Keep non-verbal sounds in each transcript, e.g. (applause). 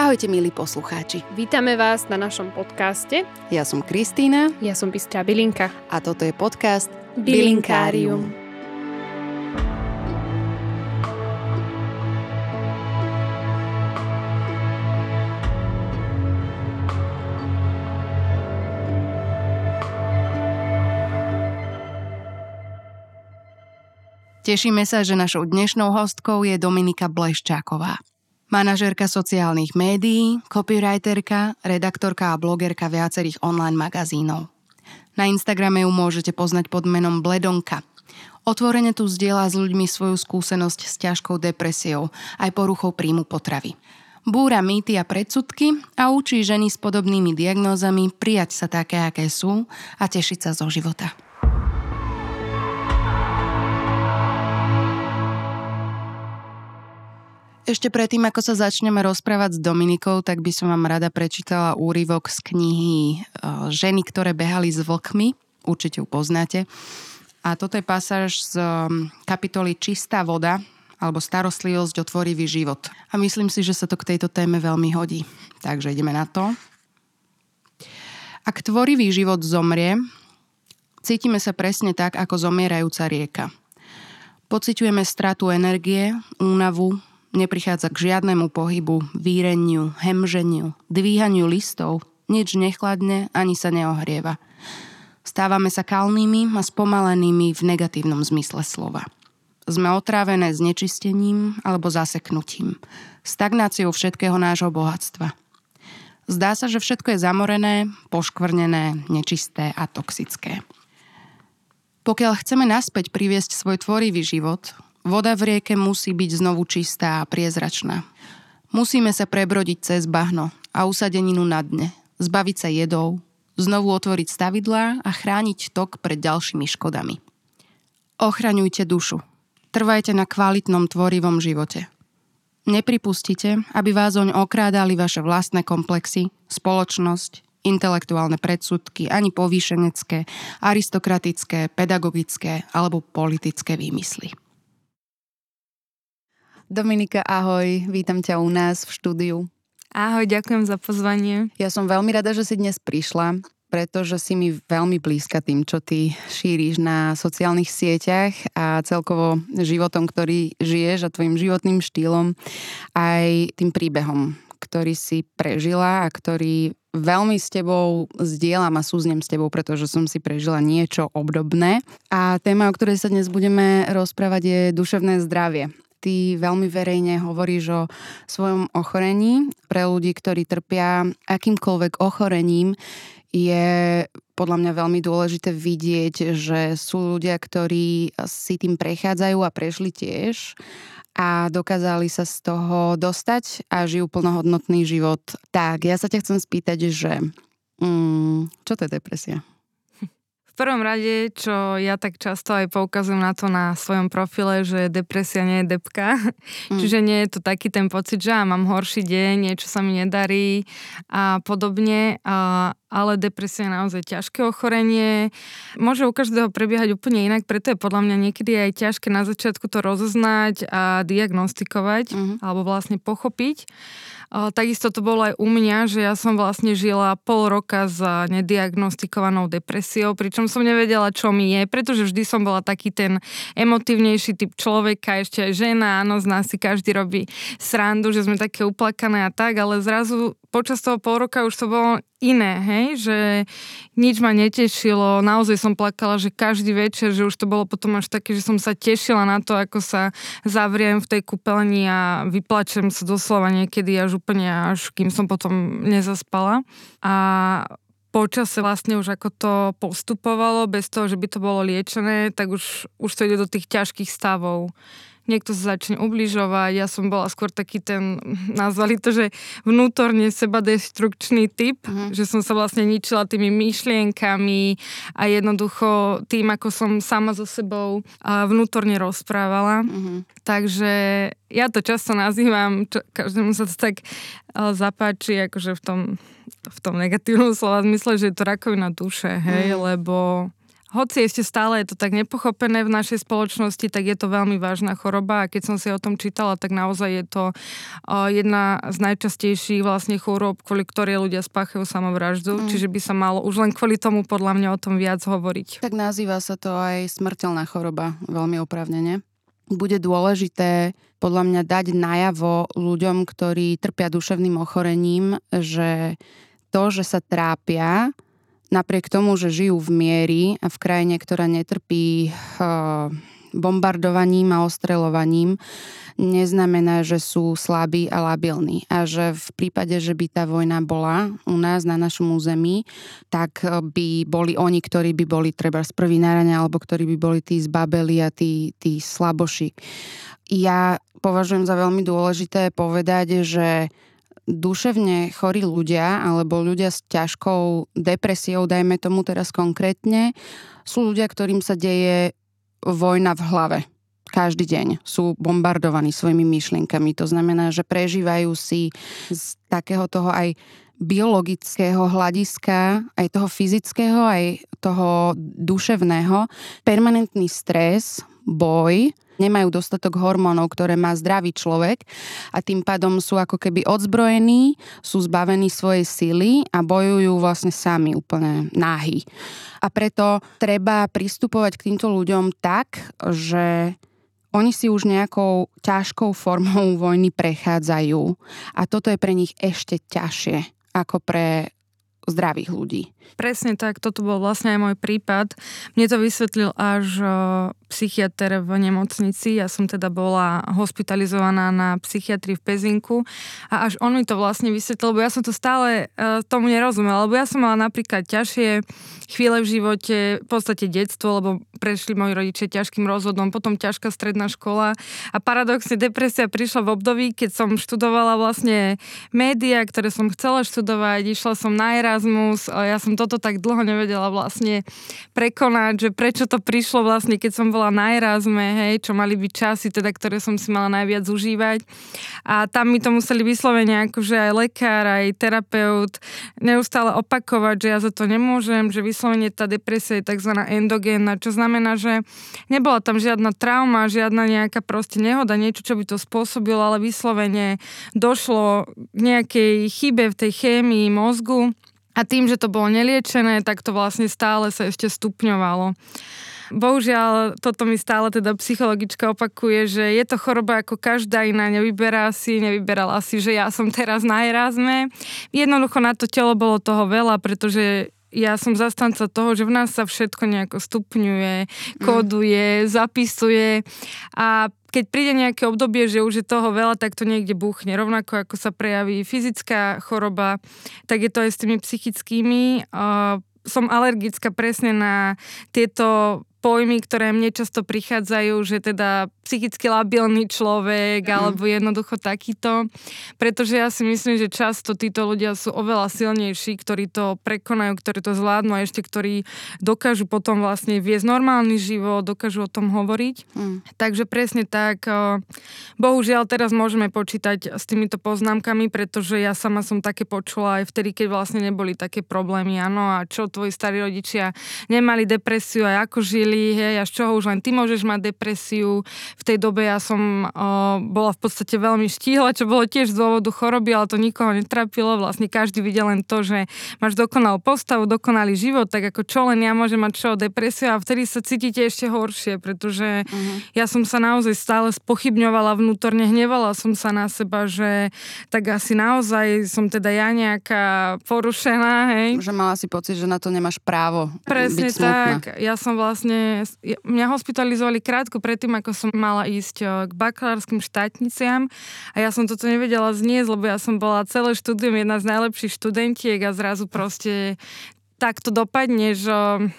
Ahojte milí poslucháči. Vítame vás na našom podcaste. Ja som Kristýna. Ja som Bystrá Bilinka. A toto je podcast Bilinkárium. Bilinkárium. Tešíme sa, že našou dnešnou hostkou je Dominika Bleščáková. Manažérka sociálnych médií, copywriterka, redaktorka a blogerka viacerých online magazínov. Na Instagrame ju môžete poznať pod menom Bledonka. Otvorene tu zdieľa s ľuďmi svoju skúsenosť s ťažkou depresiou aj poruchou príjmu potravy. Búra mýty a predsudky a učí ženy s podobnými diagnózami prijať sa také, aké sú a tešiť sa zo života. Ešte predtým, ako sa začneme rozprávať s Dominikou, tak by som vám rada prečítala úryvok z knihy e, Ženy, ktoré behali s vlkmi. Určite ju poznáte. A toto je pasáž z kapitoly Čistá voda alebo starostlivosť o tvorivý život. A myslím si, že sa to k tejto téme veľmi hodí. Takže ideme na to. Ak tvorivý život zomrie, cítime sa presne tak, ako zomierajúca rieka. Pociťujeme stratu energie, únavu, Neprichádza k žiadnemu pohybu, výreniu, hemženiu, dvíhaniu listov, nič nechladne ani sa neohrieva. Stávame sa kalnými a spomalenými v negatívnom zmysle slova. Sme otrávené znečistením alebo zaseknutím, stagnáciou všetkého nášho bohatstva. Zdá sa, že všetko je zamorené, poškvrnené, nečisté a toxické. Pokiaľ chceme naspäť priviesť svoj tvorivý život, Voda v rieke musí byť znovu čistá a priezračná. Musíme sa prebrodiť cez bahno a usadeninu na dne, zbaviť sa jedov, znovu otvoriť stavidlá a chrániť tok pred ďalšími škodami. Ochraňujte dušu. Trvajte na kvalitnom tvorivom živote. Nepripustite, aby vás oň okrádali vaše vlastné komplexy, spoločnosť, intelektuálne predsudky, ani povýšenecké, aristokratické, pedagogické alebo politické výmysly. Dominika, ahoj, vítam ťa u nás v štúdiu. Ahoj, ďakujem za pozvanie. Ja som veľmi rada, že si dnes prišla, pretože si mi veľmi blízka tým, čo ty šíriš na sociálnych sieťach a celkovo životom, ktorý žiješ a tvojim životným štýlom, aj tým príbehom, ktorý si prežila a ktorý veľmi s tebou zdieľam a súznem s tebou, pretože som si prežila niečo obdobné. A téma, o ktorej sa dnes budeme rozprávať, je duševné zdravie ty veľmi verejne hovoríš o svojom ochorení. Pre ľudí, ktorí trpia akýmkoľvek ochorením, je podľa mňa veľmi dôležité vidieť, že sú ľudia, ktorí si tým prechádzajú a prešli tiež a dokázali sa z toho dostať a žijú plnohodnotný život. Tak, ja sa ťa chcem spýtať, že mm, čo to je depresia? Prvom rade, čo ja tak často aj poukazujem na to na svojom profile, že depresia nie je depka. Mm. Čiže nie je to taký ten pocit, že mám horší deň, niečo sa mi nedarí a podobne. A, ale depresia je naozaj ťažké ochorenie. Môže u každého prebiehať úplne inak, preto je podľa mňa niekedy aj ťažké na začiatku to rozoznať a diagnostikovať mm-hmm. alebo vlastne pochopiť. Takisto to bolo aj u mňa, že ja som vlastne žila pol roka s nediagnostikovanou depresiou, pričom som nevedela, čo mi je, pretože vždy som bola taký ten emotívnejší typ človeka, ešte aj žena, áno, z nás si každý robí srandu, že sme také uplakané a tak, ale zrazu počas toho pol roka už to bolo iné, hej, že nič ma netešilo, naozaj som plakala, že každý večer, že už to bolo potom až také, že som sa tešila na to, ako sa zavriem v tej kúpeľni a vyplačem sa doslova niekedy až úplne, až kým som potom nezaspala. A počase vlastne už ako to postupovalo, bez toho, že by to bolo liečené, tak už, už to ide do tých ťažkých stavov niekto sa začne ubližovať. Ja som bola skôr taký ten, nazvali to, že vnútorne seba destrukčný typ, uh-huh. že som sa vlastne ničila tými myšlienkami a jednoducho tým, ako som sama so sebou vnútorne rozprávala. Uh-huh. Takže ja to často nazývam, čo, každému sa to tak zapáči, akože v tom, v tom negatívnom slova zmysle, že je to rakovina duše, hej, uh-huh. lebo hoci ešte stále je to tak nepochopené v našej spoločnosti, tak je to veľmi vážna choroba a keď som si o tom čítala, tak naozaj je to jedna z najčastejších vlastne chorób, kvôli ktorej ľudia spáchajú samovraždu, mm. čiže by sa malo už len kvôli tomu podľa mňa o tom viac hovoriť. Tak nazýva sa to aj smrteľná choroba, veľmi opravnene. Bude dôležité podľa mňa dať najavo ľuďom, ktorí trpia duševným ochorením, že to, že sa trápia, napriek tomu, že žijú v miery a v krajine, ktorá netrpí uh, bombardovaním a ostrelovaním, neznamená, že sú slabí a labilní. A že v prípade, že by tá vojna bola u nás na našom území, tak by boli oni, ktorí by boli treba z prvý nárania, alebo ktorí by boli tí zbabeli a tí, tí slaboši. Ja považujem za veľmi dôležité povedať, že duševne chorí ľudia alebo ľudia s ťažkou depresiou, dajme tomu teraz konkrétne, sú ľudia, ktorým sa deje vojna v hlave. Každý deň sú bombardovaní svojimi myšlienkami. To znamená, že prežívajú si z takého toho aj biologického hľadiska, aj toho fyzického, aj toho duševného, permanentný stres, boj, nemajú dostatok hormónov, ktoré má zdravý človek a tým pádom sú ako keby odzbrojení, sú zbavení svojej sily a bojujú vlastne sami úplne náhy. A preto treba pristupovať k týmto ľuďom tak, že oni si už nejakou ťažkou formou vojny prechádzajú a toto je pre nich ešte ťažšie ako pre zdravých ľudí. Presne tak, toto bol vlastne aj môj prípad. Mne to vysvetlil až psychiatr v nemocnici. Ja som teda bola hospitalizovaná na psychiatrii v Pezinku. A až on mi to vlastne vysvetlil, lebo ja som to stále uh, tomu nerozumela, lebo ja som mala napríklad ťažšie chvíle v živote, v podstate detstvo, lebo prešli moji rodičia ťažkým rozhodom, potom ťažká stredná škola. A paradoxne depresia prišla v období, keď som študovala vlastne média, ktoré som chcela študovať, išla som na Erasmus, ja som toto tak dlho nevedela vlastne prekonať, že prečo to prišlo vlastne, keď som bola bola na Erasme, hej, čo mali byť časy, teda, ktoré som si mala najviac užívať. A tam mi to museli vyslovene akože aj lekár, aj terapeut neustále opakovať, že ja za to nemôžem, že vyslovene tá depresia je tzv. endogénna, čo znamená, že nebola tam žiadna trauma, žiadna nejaká proste nehoda, niečo, čo by to spôsobilo, ale vyslovene došlo k nejakej chybe v tej chémii mozgu a tým, že to bolo neliečené, tak to vlastne stále sa ešte stupňovalo. Bohužiaľ, toto mi stále teda psychologička opakuje, že je to choroba ako každá iná, nevyberá si, nevyberala si, že ja som teraz na Erasme. Jednoducho na to telo bolo toho veľa, pretože ja som zastanca toho, že v nás sa všetko nejako stupňuje, mm. koduje, zapisuje a keď príde nejaké obdobie, že už je toho veľa, tak to niekde buchne. Rovnako ako sa prejaví fyzická choroba, tak je to aj s tými psychickými. Uh, som alergická presne na tieto pojmy, ktoré mne často prichádzajú, že teda psychicky labilný človek mm. alebo jednoducho takýto. Pretože ja si myslím, že často títo ľudia sú oveľa silnejší, ktorí to prekonajú, ktorí to zvládnu a ešte ktorí dokážu potom vlastne viesť normálny život, dokážu o tom hovoriť. Mm. Takže presne tak. Bohužiaľ teraz môžeme počítať s týmito poznámkami, pretože ja sama som také počula aj vtedy, keď vlastne neboli také problémy. Áno, a čo tvoji starí rodičia nemali depresiu a ako žili hovorili, hej, a z čoho už len ty môžeš mať depresiu. V tej dobe ja som o, bola v podstate veľmi štíhla, čo bolo tiež z dôvodu choroby, ale to nikoho netrapilo. Vlastne každý videl len to, že máš dokonalú postavu, dokonalý život, tak ako čo len ja môžem mať čo, depresiu a vtedy sa cítite ešte horšie, pretože uh-huh. ja som sa naozaj stále spochybňovala vnútorne, hnevala som sa na seba, že tak asi naozaj som teda ja nejaká porušená, hej. Že mala si pocit, že na to nemáš právo Presne byť tak. Ja som vlastne mňa hospitalizovali krátko predtým, ako som mala ísť eh, k bakalárskym štátniciam a ja som toto nevedela zniesť, lebo ja som bola celé štúdium jedna z najlepších študentiek a zrazu proste takto dopadne, že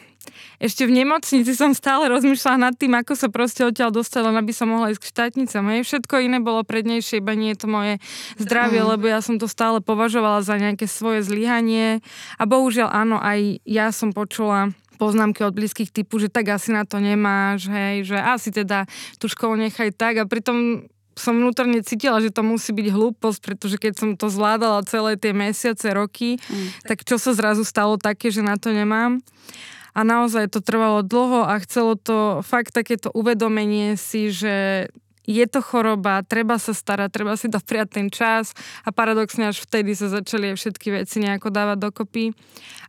ešte v nemocnici som stále rozmýšľala nad tým, ako sa proste odtiaľ dostala, aby som mohla ísť k štátnicam. Hej. Všetko iné bolo prednejšie, iba nie je to moje zdravie, mm. lebo ja som to stále považovala za nejaké svoje zlyhanie. A bohužiaľ áno, aj ja som počula poznámky od blízkych typu, že tak asi na to nemáš, hej, že asi teda tú školu nechaj tak a pritom som vnútorne cítila, že to musí byť hlúposť, pretože keď som to zvládala celé tie mesiace, roky, mm. tak čo sa zrazu stalo také, že na to nemám. a naozaj to trvalo dlho a chcelo to fakt takéto uvedomenie si, že je to choroba, treba sa starať, treba si dopriať ten čas a paradoxne až vtedy sa začali aj všetky veci nejako dávať dokopy.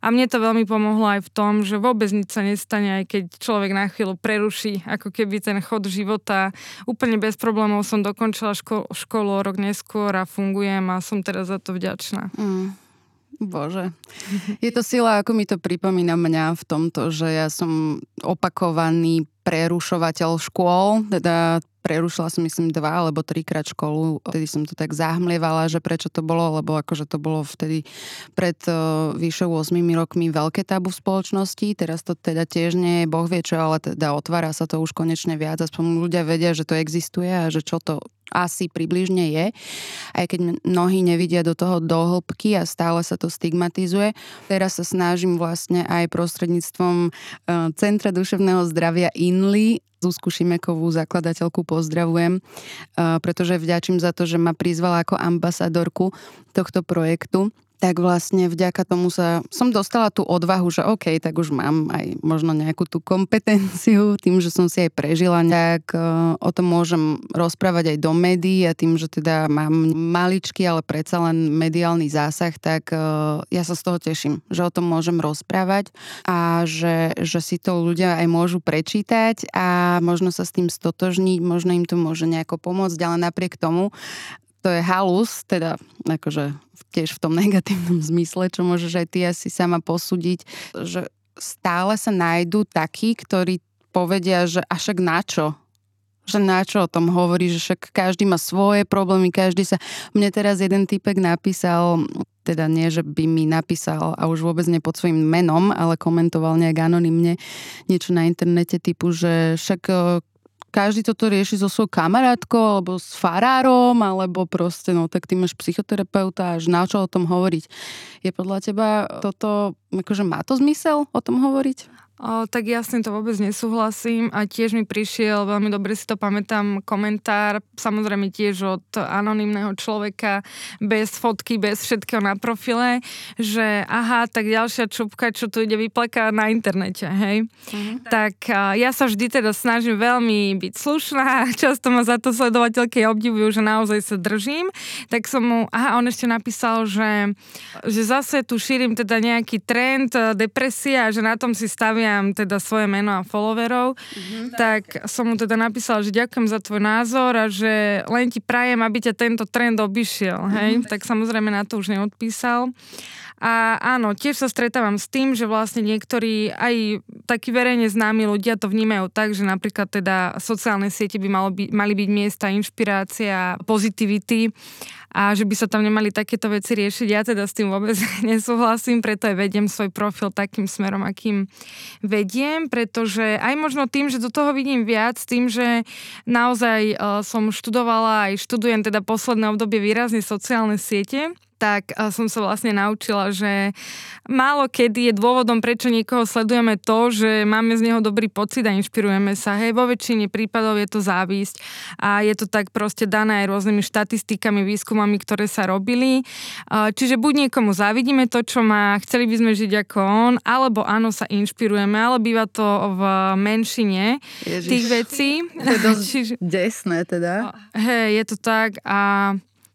A mne to veľmi pomohlo aj v tom, že vôbec nič sa nestane, aj keď človek na chvíľu preruší, ako keby ten chod života. Úplne bez problémov som dokončila ško- školu rok neskôr a fungujem a som teraz za to vďačná. Mm. Bože. Je to sila, ako mi to pripomína mňa v tomto, že ja som opakovaný prerušovateľ škôl, teda prerušila som myslím dva alebo trikrát školu. Vtedy som to tak zahmlievala, že prečo to bolo, lebo akože to bolo vtedy pred uh, vyše 8 rokmi veľké tabu v spoločnosti. Teraz to teda tiež nie je boh vie čo, ale teda otvára sa to už konečne viac. Aspoň ľudia vedia, že to existuje a že čo to asi približne je. Aj keď mnohí nevidia do toho dohlbky a stále sa to stigmatizuje. Teraz sa snažím vlastne aj prostredníctvom Centra duševného zdravia INLI Zuzku Šimekovú, zakladateľku, pozdravujem, pretože vďačím za to, že ma prizvala ako ambasadorku tohto projektu tak vlastne vďaka tomu sa som dostala tú odvahu, že OK, tak už mám aj možno nejakú tú kompetenciu, tým, že som si aj prežila, tak uh, o tom môžem rozprávať aj do médií a tým, že teda mám maličký, ale predsa len mediálny zásah, tak uh, ja sa z toho teším, že o tom môžem rozprávať a že, že si to ľudia aj môžu prečítať a možno sa s tým stotožniť, možno im to môže nejako pomôcť, ale napriek tomu to je halus, teda akože tiež v tom (laughs) negatívnom zmysle, čo môžeš aj ty asi sama posúdiť, že stále sa nájdú takí, ktorí povedia, že a však na čo? Že na čo o tom hovorí, že však každý má svoje problémy, každý sa... Mne teraz jeden typek napísal, teda nie, že by mi napísal a už vôbec nie pod svojim menom, ale komentoval nejak anonymne niečo na internete typu, že však každý toto rieši so svojou kamarátkou alebo s farárom, alebo proste, no tak ty máš psychoterapeuta, až na čo o tom hovoriť. Je podľa teba toto, akože má to zmysel o tom hovoriť? O, tak ja s týmto vôbec nesúhlasím a tiež mi prišiel, veľmi dobre si to pamätám, komentár, samozrejme tiež od anonimného človeka, bez fotky, bez všetkého na profile, že aha, tak ďalšia čupka, čo tu ide vyplakať na internete, hej. Mhm. Tak a, ja sa vždy teda snažím veľmi byť slušná, (laughs) často ma za to sledovateľky obdivujú, že naozaj sa držím, tak som mu, aha, on ešte napísal, že, že zase tu šírim teda nejaký trend, depresia, že na tom si stavia spomínam teda svoje meno a followerov, mm-hmm. tak som mu teda napísala, že ďakujem za tvoj názor a že len ti prajem, aby ťa tento trend obišiel, hej? Mm-hmm. Tak samozrejme na to už neodpísal. A áno, tiež sa stretávam s tým, že vlastne niektorí aj takí verejne známi ľudia to vnímajú tak, že napríklad teda sociálne siete by malo by, mali byť miesta inšpirácia, pozitivity a že by sa tam nemali takéto veci riešiť. Ja teda s tým vôbec (laughs) nesúhlasím, preto aj vediem svoj profil takým smerom, akým vediem, pretože aj možno tým, že do toho vidím viac, tým, že naozaj uh, som študovala aj študujem teda posledné obdobie výrazne sociálne siete, tak som sa vlastne naučila, že málo kedy je dôvodom, prečo niekoho sledujeme to, že máme z neho dobrý pocit a inšpirujeme sa. Hej, vo väčšine prípadov je to závisť a je to tak proste dané aj rôznymi štatistikami, výskumami, ktoré sa robili. Čiže buď niekomu závidíme to, čo má, chceli by sme žiť ako on, alebo áno, sa inšpirujeme, ale býva to v menšine Ježiš. tých vecí. To je dosť (laughs) Čiže... desné teda. Hej, je to tak a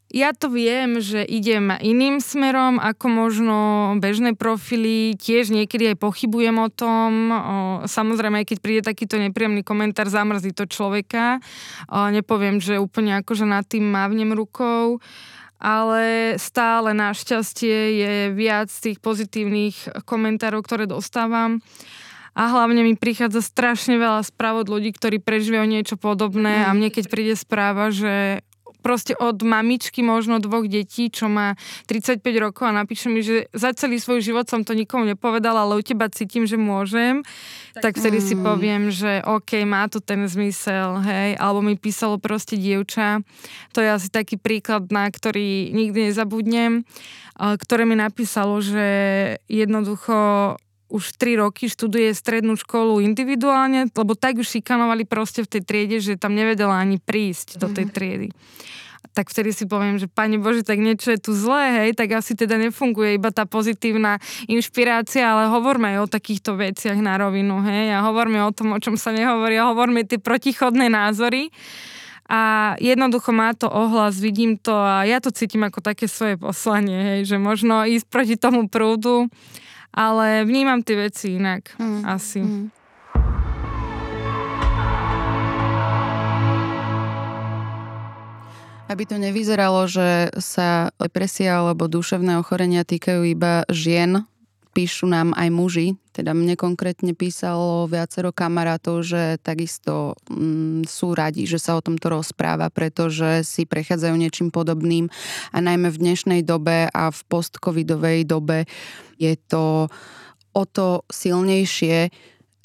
ja to viem, že idem iným smerom ako možno bežné profily, tiež niekedy aj pochybujem o tom. Samozrejme, aj keď príde takýto nepríjemný komentár, zamrzí to človeka. Nepoviem, že úplne akože nad tým mávnem rukou ale stále našťastie je viac tých pozitívnych komentárov, ktoré dostávam. A hlavne mi prichádza strašne veľa správ od ľudí, ktorí prežívajú niečo podobné a mne keď príde správa, že proste od mamičky možno dvoch detí, čo má 35 rokov a napíše mi, že za celý svoj život som to nikomu nepovedala, ale u teba cítim, že môžem, tak, tak vtedy mm. si poviem, že OK, má to ten zmysel, hej, alebo mi písalo proste dievča. To je asi taký príklad, na ktorý nikdy nezabudnem, ktoré mi napísalo, že jednoducho už 3 roky študuje strednú školu individuálne, lebo tak už šikanovali proste v tej triede, že tam nevedela ani prísť do tej mhm. triedy. tak vtedy si poviem, že Pane Bože, tak niečo je tu zlé, hej, tak asi teda nefunguje iba tá pozitívna inšpirácia, ale hovorme aj o takýchto veciach na rovinu, hej, a hovorme o tom, o čom sa nehovorí, a hovorme tie protichodné názory. A jednoducho má to ohlas, vidím to a ja to cítim ako také svoje poslanie, hej, že možno ísť proti tomu prúdu, ale vnímam tie veci inak mm. asi. Mm. Aby to nevyzeralo, že sa depresia alebo duševné ochorenia týkajú iba žien, píšu nám aj muži, teda mne konkrétne písalo viacero kamarátov, že takisto mm, sú radi, že sa o tomto rozpráva, pretože si prechádzajú niečím podobným. A najmä v dnešnej dobe a v postcovidovej dobe je to o to silnejšie,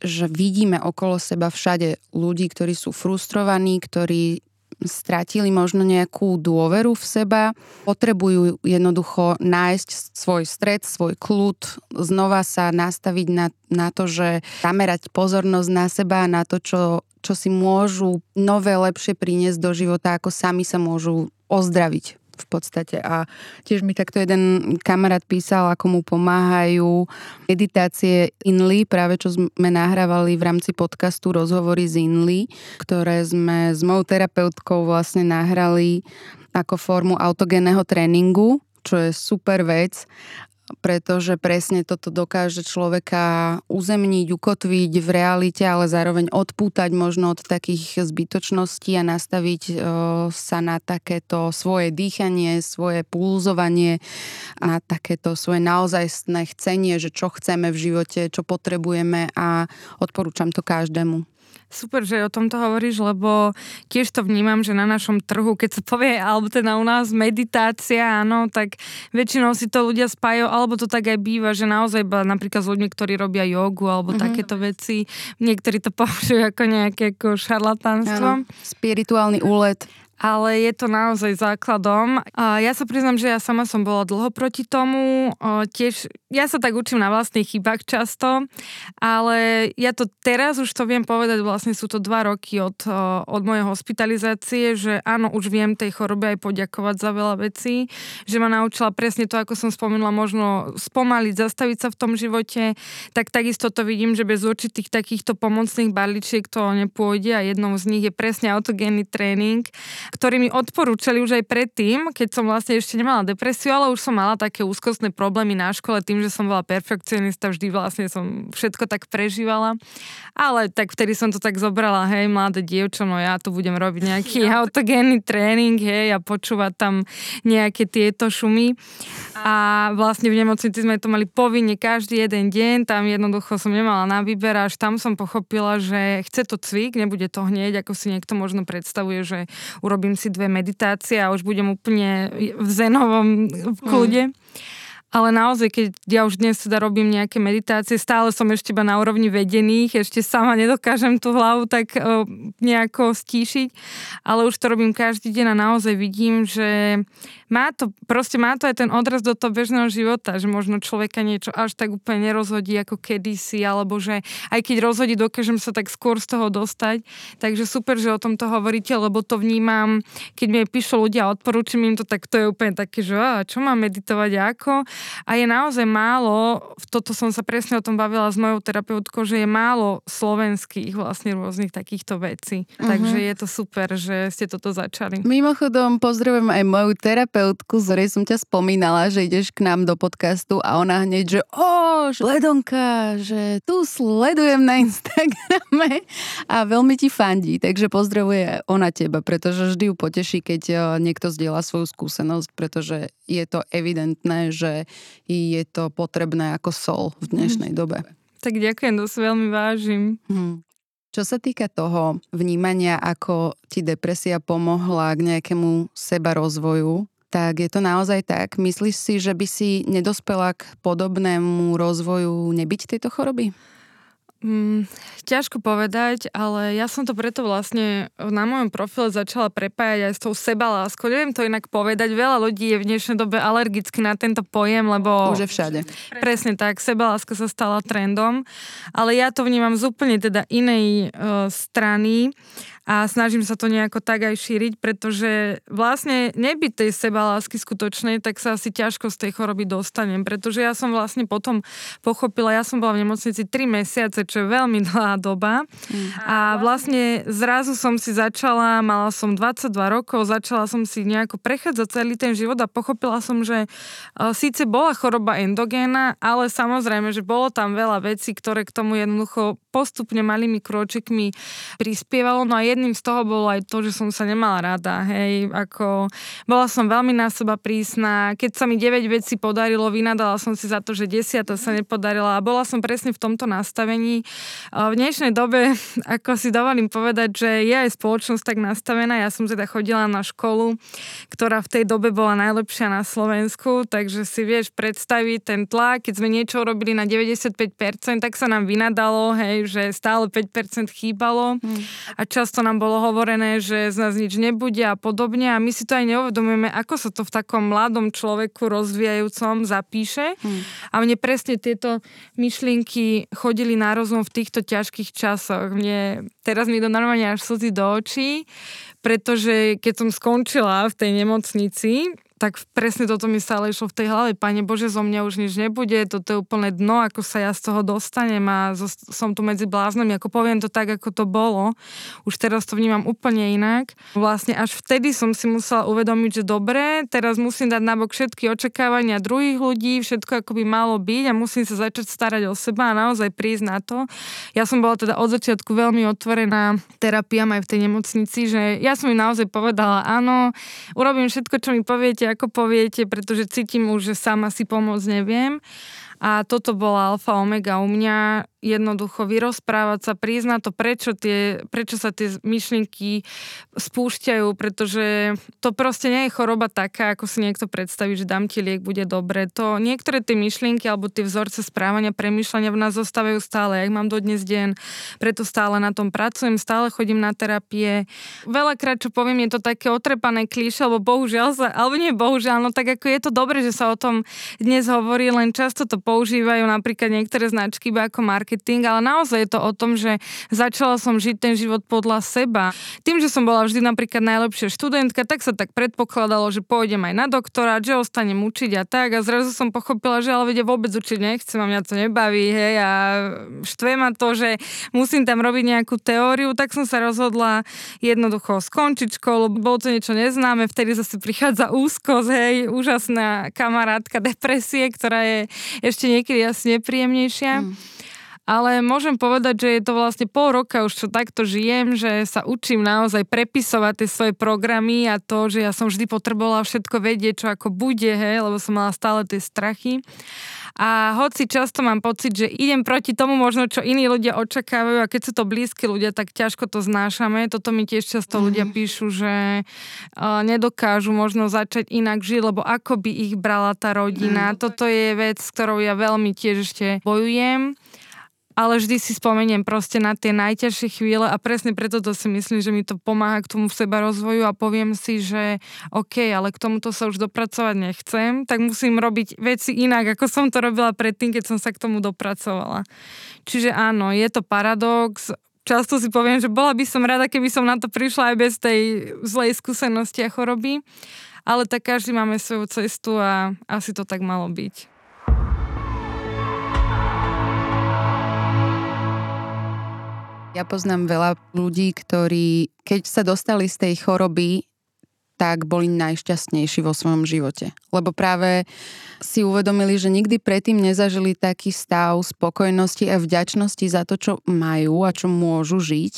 že vidíme okolo seba všade ľudí, ktorí sú frustrovaní, ktorí stratili možno nejakú dôveru v seba, potrebujú jednoducho nájsť svoj stred, svoj kľud, znova sa nastaviť na, na to, že zamerať pozornosť na seba, na to, čo, čo si môžu nové, lepšie priniesť do života, ako sami sa môžu ozdraviť v podstate. A tiež mi takto jeden kamarát písal, ako mu pomáhajú meditácie Inly, práve čo sme nahrávali v rámci podcastu Rozhovory z Inly, ktoré sme s mojou terapeutkou vlastne nahrali ako formu autogénneho tréningu, čo je super vec pretože presne toto dokáže človeka uzemniť, ukotviť v realite, ale zároveň odpútať možno od takých zbytočností a nastaviť o, sa na takéto svoje dýchanie, svoje pulzovanie, na takéto svoje naozajstné chcenie, že čo chceme v živote, čo potrebujeme a odporúčam to každému. Super, že o tomto hovoríš, lebo tiež to vnímam, že na našom trhu, keď sa povie, alebo teda u nás meditácia, áno, tak väčšinou si to ľudia spájajú, alebo to tak aj býva, že naozaj napríklad s ľuďmi, ktorí robia jogu alebo mm-hmm. takéto veci, niektorí to (laughs) považujú ako nejaké ako šarlatánstvo. Spirituálny úlet ale je to naozaj základom. Ja sa priznam, že ja sama som bola dlho proti tomu. Tiež, ja sa tak učím na vlastných chybách často, ale ja to teraz už to viem povedať, vlastne sú to dva roky od, od mojej hospitalizácie, že áno, už viem tej chorobe aj poďakovať za veľa vecí, že ma naučila presne to, ako som spomenula, možno spomaliť, zastaviť sa v tom živote, tak takisto to vidím, že bez určitých takýchto pomocných balíčiek to nepôjde a jednou z nich je presne autogénny tréning, ktorí mi odporúčali už aj predtým, keď som vlastne ešte nemala depresiu, ale už som mala také úzkostné problémy na škole tým, že som bola perfekcionista, vždy vlastne som všetko tak prežívala. Ale tak vtedy som to tak zobrala, hej, mladé dievča, no ja tu budem robiť nejaký (laughs) (laughs) autogénny tréning, hej, a počúvať tam nejaké tieto šumy. A vlastne v nemocnici sme to mali povinne každý jeden deň, tam jednoducho som nemala na výber, až tam som pochopila, že chce to cvik, nebude to hneď, ako si niekto možno predstavuje, že urobí urobím si dve meditácie a už budem úplne v zenovom kľude. Mm. Ale naozaj, keď ja už dnes teda robím nejaké meditácie, stále som ešte iba na úrovni vedených, ešte sama nedokážem tú hlavu tak uh, nejako stíšiť, ale už to robím každý deň a naozaj vidím, že má to, proste má to aj ten odraz do toho bežného života, že možno človeka niečo až tak úplne nerozhodí ako kedysi, alebo že aj keď rozhodí, dokážem sa tak skôr z toho dostať. Takže super, že o tomto hovoríte, lebo to vnímam, keď mi píšu ľudia a odporúčam im to, tak to je úplne také, že a čo mám meditovať ako. A je naozaj málo, toto som sa presne o tom bavila s mojou terapeutkou, že je málo slovenských vlastne rôznych takýchto vecí. Uh-huh. Takže je to super, že ste toto začali. Mimochodom pozdravujem aj moju terapeutku z ktorej som ťa spomínala, že ideš k nám do podcastu a ona hneď, že o, Ledonka, že tu sledujem na Instagrame a veľmi ti fandí, takže pozdravuje ona teba, pretože vždy ju poteší, keď e, niekto zdieľa svoju skúsenosť, pretože je to evidentné, že je to potrebné ako sol v dnešnej mm. dobe. Tak ďakujem, to si veľmi vážim. Hmm. Čo sa týka toho vnímania, ako ti depresia pomohla k nejakému seba rozvoju, tak je to naozaj tak. Myslíš si, že by si nedospela k podobnému rozvoju nebyť tejto choroby? Mm, ťažko povedať, ale ja som to preto vlastne na mojom profile začala prepájať aj s tou sebaláskou. Neviem to inak povedať, veľa ľudí je v dnešnej dobe alergicky na tento pojem, lebo... Už je všade. Presne tak, sebaláska sa stala trendom, ale ja to vnímam z úplne teda inej uh, strany a snažím sa to nejako tak aj šíriť, pretože vlastne nebyť tej seba lásky skutočnej, tak sa asi ťažko z tej choroby dostanem, pretože ja som vlastne potom pochopila, ja som bola v nemocnici 3 mesiace, čo je veľmi (laughs) dlhá doba. Mm. a vlastne zrazu som si začala, mala som 22 rokov, začala som si nejako prechádzať celý ten život a pochopila som, že síce bola choroba endogéna, ale samozrejme, že bolo tam veľa vecí, ktoré k tomu jednoducho postupne malými kročikmi prispievalo. No a jedným z toho bolo aj to, že som sa nemala rada. Hej, ako bola som veľmi na seba prísna. Keď sa mi 9 vecí podarilo, vynadala som si za to, že 10 sa nepodarila a bola som presne v tomto nastavení. V dnešnej dobe, (laughs) ako si dovolím povedať, že je aj spoločnosť tak nastavená. Ja som teda chodila na školu, ktorá v tej dobe bola najlepšia na Slovensku, takže si vieš predstaviť ten tlak, keď sme niečo robili na 95%, tak sa nám vynadalo, hej, že stále 5% chýbalo hmm. a často nám bolo hovorené, že z nás nič nebude a podobne a my si to aj neuvedomujeme, ako sa to v takom mladom človeku rozvíjajúcom zapíše hmm. a mne presne tieto myšlienky chodili na rozum v týchto ťažkých časoch. Mne teraz mi to normálne až slzy do očí, pretože keď som skončila v tej nemocnici, tak presne toto mi stále išlo v tej hlave. Pane Bože, zo mňa už nič nebude, toto je úplne dno, ako sa ja z toho dostanem a som tu medzi bláznami, ako poviem to tak, ako to bolo. Už teraz to vnímam úplne inak. Vlastne až vtedy som si musela uvedomiť, že dobre, teraz musím dať nabok všetky očakávania druhých ľudí, všetko ako by malo byť a musím sa začať starať o seba a naozaj prísť na to. Ja som bola teda od začiatku veľmi otvorená terapiám aj v tej nemocnici, že ja som im naozaj povedala, áno, urobím všetko, čo mi poviete, ako poviete, pretože cítim už, že sama si pomôcť neviem. A toto bola alfa omega u mňa jednoducho vyrozprávať sa, priznať to, prečo, tie, prečo sa tie myšlienky spúšťajú, pretože to proste nie je choroba taká, ako si niekto predstaví, že dám ti liek, bude dobre. To niektoré tie myšlienky alebo tie vzorce správania, premýšľania v nás zostávajú stále. Ja mám do dnes deň, preto stále na tom pracujem, stále chodím na terapie. Veľakrát, čo poviem, je to také otrepané klíše, alebo bohužiaľ sa, alebo nie bohužiaľ, no tak ako je to dobre, že sa o tom dnes hovorí, len často to používajú napríklad niektoré značky ako market marketing, ale naozaj je to o tom, že začala som žiť ten život podľa seba. Tým, že som bola vždy napríklad najlepšia študentka, tak sa tak predpokladalo, že pôjdem aj na doktorát, že ostanem učiť a tak a zrazu som pochopila, že ale vede vôbec učiť nechcem a mňa to nebaví, hej, a štve ma to, že musím tam robiť nejakú teóriu, tak som sa rozhodla jednoducho skončiť školu, bolo to niečo neznáme, vtedy zase prichádza úzkosť, hej, úžasná kamarátka depresie, ktorá je ešte niekedy asi nepríjemnejšia. Mm ale môžem povedať, že je to vlastne pol roka už čo takto žijem, že sa učím naozaj prepisovať tie svoje programy a to, že ja som vždy potrebovala všetko vedieť, čo ako bude, hej, lebo som mala stále tie strachy. A hoci často mám pocit, že idem proti tomu možno, čo iní ľudia očakávajú a keď sú to blízki ľudia, tak ťažko to znášame. Toto mi tiež často mm. ľudia píšu, že uh, nedokážu možno začať inak žiť, lebo ako by ich brala tá rodina. Mm. Toto je vec, s ktorou ja veľmi tiež ešte bojujem ale vždy si spomeniem proste na tie najťažšie chvíle a presne preto to si myslím, že mi to pomáha k tomu seba rozvoju a poviem si, že OK, ale k tomuto sa už dopracovať nechcem, tak musím robiť veci inak, ako som to robila predtým, keď som sa k tomu dopracovala. Čiže áno, je to paradox, často si poviem, že bola by som rada, keby som na to prišla aj bez tej zlej skúsenosti a choroby, ale tak každý máme svoju cestu a asi to tak malo byť. Ja poznám veľa ľudí, ktorí, keď sa dostali z tej choroby, tak boli najšťastnejší vo svojom živote. Lebo práve si uvedomili, že nikdy predtým nezažili taký stav spokojnosti a vďačnosti za to, čo majú a čo môžu žiť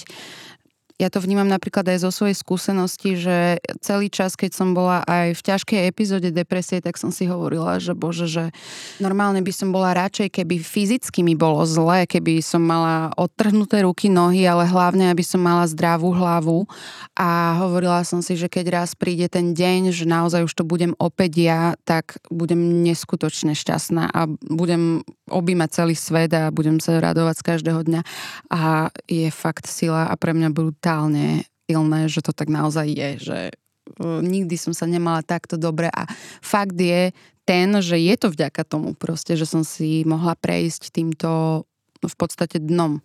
ja to vnímam napríklad aj zo svojej skúsenosti, že celý čas, keď som bola aj v ťažkej epizóde depresie, tak som si hovorila, že bože, že normálne by som bola radšej, keby fyzicky mi bolo zle, keby som mala odtrhnuté ruky, nohy, ale hlavne, aby som mala zdravú hlavu. A hovorila som si, že keď raz príde ten deň, že naozaj už to budem opäť ja, tak budem neskutočne šťastná a budem objímať celý svet a budem sa radovať z každého dňa. A je fakt sila a pre mňa budú brutálne silné, že to tak naozaj je, že e, nikdy som sa nemala takto dobre a fakt je ten, že je to vďaka tomu proste, že som si mohla prejsť týmto v podstate dnom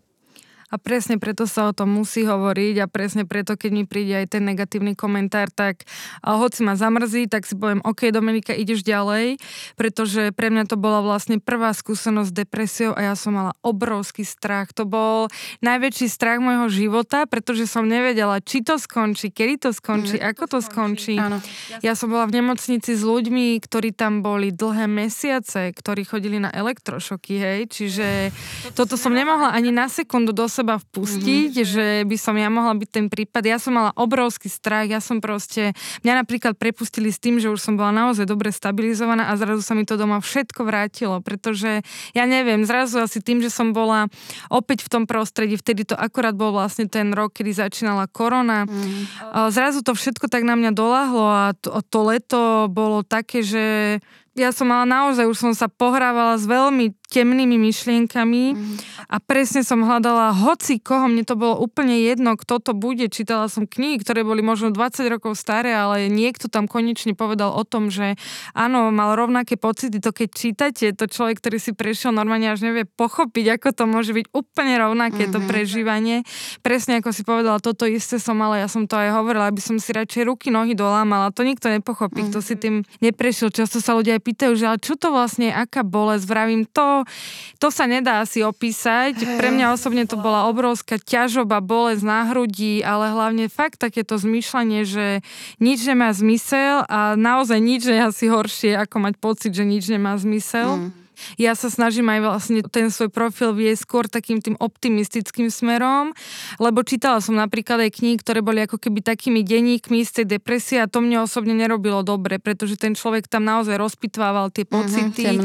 A presne preto sa o tom musí hovoriť a presne preto, keď mi príde aj ten negatívny komentár, tak a hoci ma zamrzí, tak si poviem, OK, Dominika, ideš ďalej, pretože pre mňa to bola vlastne prvá skúsenosť s depresiou a ja som mala obrovský strach. To bol najväčší strach môjho života, pretože som nevedela, či to skončí, kedy to skončí, mm, ako to skončí. Áno. Ja som bola v nemocnici s ľuďmi, ktorí tam boli dlhé mesiace, ktorí chodili na elektrošoky, hej, čiže toto som nemohla ani na sekundu dosť seba vpustiť, mm-hmm. že by som ja mohla byť ten prípad. Ja som mala obrovský strach, ja som proste, mňa napríklad prepustili s tým, že už som bola naozaj dobre stabilizovaná a zrazu sa mi to doma všetko vrátilo, pretože ja neviem, zrazu asi tým, že som bola opäť v tom prostredí, vtedy to akorát bol vlastne ten rok, kedy začínala korona. Mm-hmm. Zrazu to všetko tak na mňa doláhlo a to, to leto bolo také, že ja som mala naozaj, už som sa pohrávala s veľmi temnými myšlienkami mm. a presne som hľadala hoci koho, mne to bolo úplne jedno, kto to bude. Čítala som knihy, ktoré boli možno 20 rokov staré, ale niekto tam konečne povedal o tom, že áno, mal rovnaké pocity. To keď čítate, to človek, ktorý si prešiel normálne až nevie pochopiť, ako to môže byť úplne rovnaké mm-hmm. to mhm. prežívanie. Presne ako si povedala, toto isté som mala, ja som to aj hovorila, aby som si radšej ruky, nohy dolámala. To nikto nepochopí, mm-hmm. kto si tým neprešiel. Často sa ľudia aj pýtajú, že ale čo to vlastne, aká bolesť, vravím to, to, sa nedá asi opísať. Pre mňa osobne to bola obrovská ťažoba, bolesť na hrudi, ale hlavne fakt takéto zmýšľanie, že nič nemá zmysel a naozaj nič je asi horšie, ako mať pocit, že nič nemá zmysel. Mm. Ja sa snažím aj vlastne ten svoj profil viesť skôr takým tým optimistickým smerom, lebo čítala som napríklad aj knihy, ktoré boli ako keby takými denníkmi z tej depresie a to mne osobne nerobilo dobre, pretože ten človek tam naozaj rozpitvával tie mhm, pocity. Mm-hmm,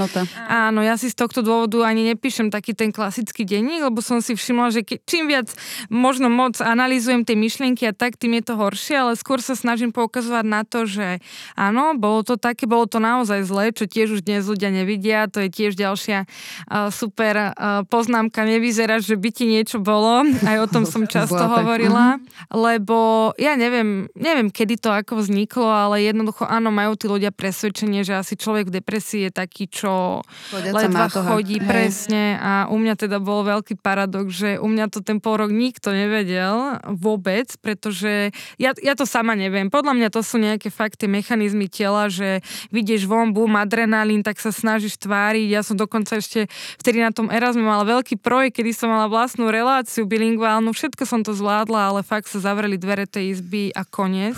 Áno, ja si z tohto dôvodu ani nepíšem taký ten klasický denník, lebo som si všimla, že ke, čím viac možno moc analýzujem tie myšlienky a tak, tým je to horšie, ale skôr sa snažím poukazovať na to, že áno, bolo to také, bolo to naozaj zlé, čo tiež už dnes ľudia nevidia, to je tiež tiež ďalšia uh, super uh, poznámka. Nevyzerá, že by ti niečo bolo. Aj o tom som (laughs) často hovorila. Mhm. Lebo ja neviem, neviem, kedy to ako vzniklo, ale jednoducho áno, majú tí ľudia presvedčenie, že asi človek v depresii je taký, čo ledva chodí Hej. presne. A u mňa teda bol veľký paradox, že u mňa to ten pol rok nikto nevedel vôbec, pretože ja, ja to sama neviem. Podľa mňa to sú nejaké fakty, mechanizmy tela, že vidieš von, bum, adrenalín, tak sa snažíš tváriť ja som dokonca ešte vtedy na tom Erasme mala veľký projekt, kedy som mala vlastnú reláciu bilingválnu, všetko som to zvládla, ale fakt sa zavreli dvere tej izby a koniec.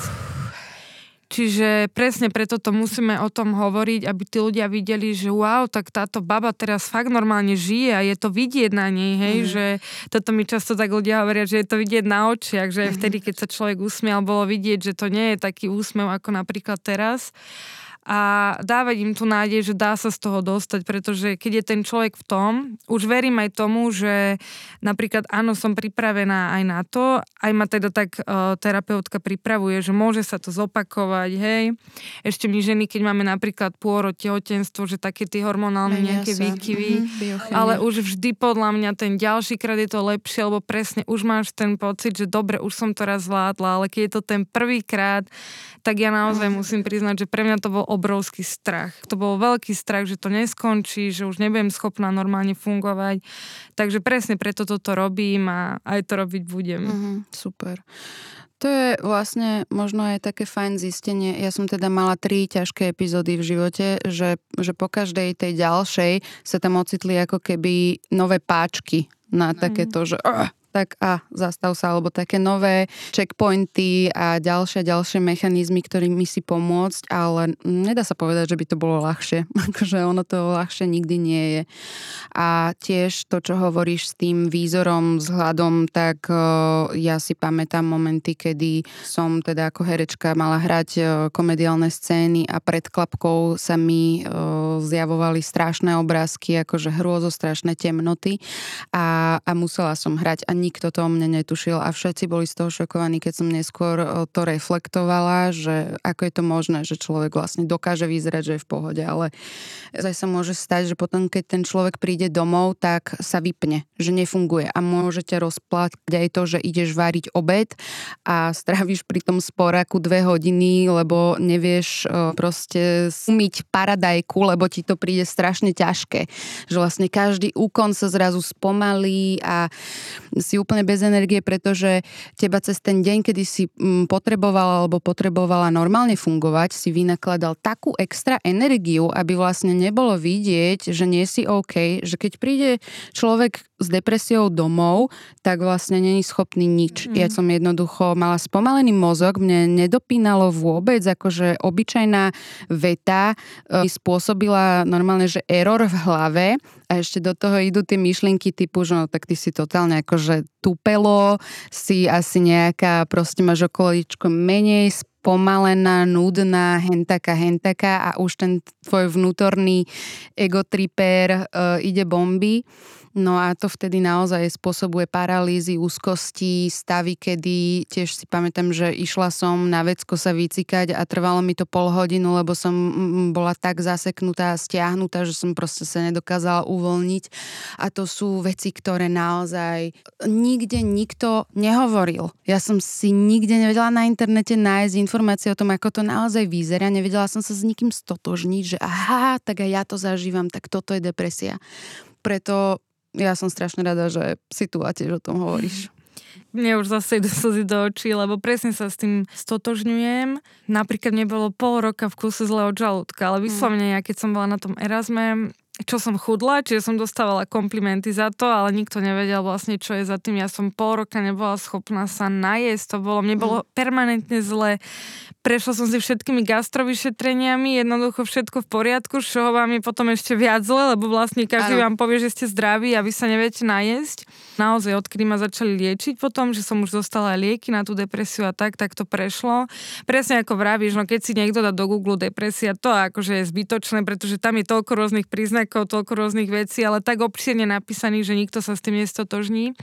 Čiže presne preto to musíme o tom hovoriť, aby tí ľudia videli, že wow, tak táto baba teraz fakt normálne žije a je to vidieť na nej, hej, mm. že toto mi často tak ľudia hovoria, že je to vidieť na očiach, že mm. vtedy, keď sa človek usmial, bolo vidieť, že to nie je taký úsmev ako napríklad teraz a dávať im tú nádej, že dá sa z toho dostať, pretože keď je ten človek v tom, už verím aj tomu, že napríklad áno, som pripravená aj na to, aj ma teda tak uh, terapeutka pripravuje, že môže sa to zopakovať, hej. Ešte my ženy, keď máme napríklad pôrod, tehotenstvo, že také tie hormonálne nejaké výkyvy, mm-hmm, ale už vždy podľa mňa ten ďalší krát je to lepšie, lebo presne už máš ten pocit, že dobre, už som to raz zvládla, ale keď je to ten prvý krát, tak ja naozaj musím priznať, že pre mňa to bol obrovský strach. To bol veľký strach, že to neskončí, že už nebudem schopná normálne fungovať. Takže presne preto toto robím a aj to robiť budem. Mm-hmm, super. To je vlastne možno aj také fajn zistenie. Ja som teda mala tri ťažké epizódy v živote, že, že po každej tej ďalšej sa tam ocitli ako keby nové páčky na takéto, že uh, tak a zastav sa, alebo také nové checkpointy a ďalšie ďalšie mechanizmy, ktorými si pomôcť, ale nedá sa povedať, že by to bolo ľahšie. (laughs) akože ono to ľahšie nikdy nie je. A tiež to, čo hovoríš s tým výzorom, vzhľadom, tak ja si pamätám momenty, kedy som teda ako herečka mala hrať komediálne scény a pred klapkou sa mi zjavovali strašné obrázky, akože hrôzo strašné temnoty a, a musela som hrať a nikto to o mne netušil a všetci boli z toho šokovaní, keď som neskôr eh, to reflektovala, že ako je to možné, že človek vlastne dokáže vyzerať, že je v pohode, ale zase sa môže stať, že potom, keď ten človek príde domov, tak sa vypne, že nefunguje a môžete rozplať aj to, že ideš variť obed a stráviš pri tom sporáku dve hodiny, lebo nevieš eh, proste umyť paradajku, lebo ti to príde strašne ťažké. Že vlastne každý úkon sa zrazu spomalí a si úplne bez energie, pretože teba cez ten deň, kedy si mm, potrebovala alebo potrebovala normálne fungovať, si vynakladal takú extra energiu, aby vlastne nebolo vidieť, že nie si OK, že keď príde človek s depresiou domov, tak vlastne není schopný nič. Mm. Ja som jednoducho mala spomalený mozog, mne nedopínalo vôbec, akože obyčajná veta e, mi spôsobila normálne, že error v hlave a ešte do toho idú tie myšlienky typu, že no tak ty si totálne akože tupelo, si asi nejaká, proste máš okoličko menej spomalená, nudná, hentaka, hentaka a už ten tvoj vnútorný egotriper uh, ide bomby. No a to vtedy naozaj spôsobuje paralýzy, úzkosti, stavy, kedy tiež si pamätám, že išla som na vecko sa vycikať a trvalo mi to pol hodinu, lebo som bola tak zaseknutá a stiahnutá, že som proste sa nedokázala uvoľniť. A to sú veci, ktoré naozaj nikde nikto nehovoril. Ja som si nikde nevedela na internete nájsť informácie o tom, ako to naozaj vyzerá. Nevedela som sa s nikým stotožniť, že aha, tak aj ja to zažívam, tak toto je depresia. Preto ja som strašne rada, že si tu a tiež o tom hovoríš. (laughs) Mne už zase idú slzy do očí, lebo presne sa s tým stotožňujem. Napríklad mne bolo pol roka v kuse od žalúdka, ale vyslovene ja keď som bola na tom Erasme, čo som chudla, čiže som dostávala komplimenty za to, ale nikto nevedel vlastne, čo je za tým. Ja som pol roka nebola schopná sa najesť, to bolo, mne bolo mm. permanentne zle. Prešla som si všetkými gastrovyšetreniami, jednoducho všetko v poriadku, z čoho vám je potom ešte viac zle, lebo vlastne každý ano. vám povie, že ste zdraví a vy sa neviete najesť. Naozaj, odkedy ma začali liečiť potom, že som už dostala lieky na tú depresiu a tak, tak to prešlo. Presne ako vravíš, no keď si niekto dá do Google depresia, to akože je zbytočné, pretože tam je toľko rôznych príznakov, toľko rôznych vecí, ale tak obširne napísaných, že nikto sa s tým nestotožní.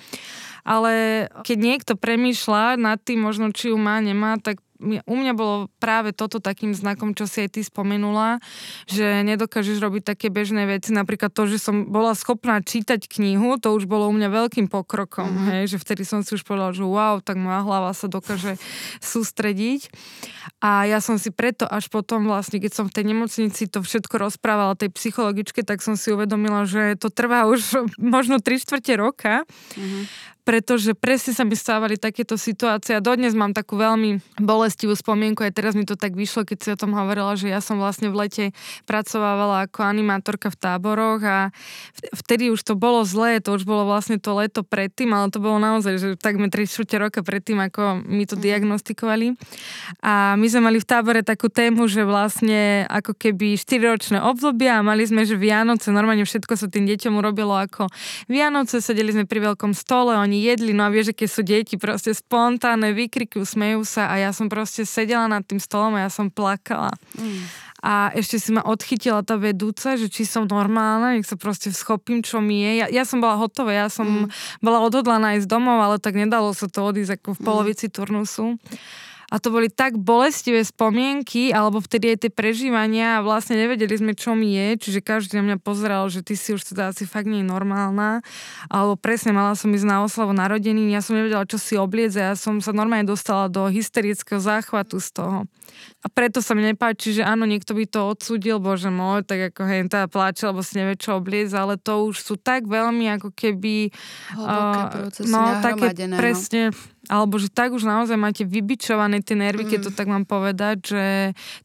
Ale keď niekto premýšľa nad tým, možno či ju má, nemá, tak u mňa bolo práve toto takým znakom, čo si aj ty spomenula, že nedokážeš robiť také bežné veci. Napríklad to, že som bola schopná čítať knihu, to už bolo u mňa veľkým pokrokom. Mm-hmm. Hej, že vtedy som si už povedala, že wow, tak moja hlava sa dokáže sústrediť. A ja som si preto až potom vlastne, keď som v tej nemocnici to všetko rozprávala tej psychologičke, tak som si uvedomila, že to trvá už (laughs) možno 3 čtvrte roka. Mm-hmm pretože presne sa mi stávali takéto situácie a dodnes mám takú veľmi bolestivú spomienku, aj teraz mi to tak vyšlo, keď si o tom hovorila, že ja som vlastne v lete pracovávala ako animátorka v táboroch a vtedy už to bolo zlé, to už bolo vlastne to leto predtým, ale to bolo naozaj, že takmer 3 roka predtým, ako mi to mhm. diagnostikovali. A my sme mali v tábore takú tému, že vlastne ako keby 4-ročné obdobia a mali sme, že Vianoce, normálne všetko sa tým deťom urobilo ako Vianoce, sedeli sme pri veľkom stole, oni oni jedli, no a vieš, keď sú deti proste spontánne, vykriky, smejú sa a ja som proste sedela nad tým stolom a ja som plakala. Mm. A ešte si ma odchytila tá vedúca, že či som normálna, nech sa proste schopím, čo mi je. Ja, ja som bola hotová, ja som mm. bola odhodlaná ísť domov, ale tak nedalo sa to odísť ako v mm. polovici turnusu. A to boli tak bolestivé spomienky, alebo vtedy aj tie prežívania a vlastne nevedeli sme, čo mi je, čiže každý na mňa pozeral, že ty si už teda asi fakt nie je normálna, alebo presne mala som ísť na oslavu narodení, ja som nevedela, čo si obliecť a ja som sa normálne dostala do hysterického záchvatu z toho. A preto sa mi nepáči, že áno, niekto by to odsúdil, bože môj, tak ako hej, teda pláče, lebo si nevie, čo obliecť, ale to už sú tak veľmi ako keby... uh, no, také no. Alebo že tak už naozaj máte vybičované tie nervy, mm. keď to tak mám povedať, že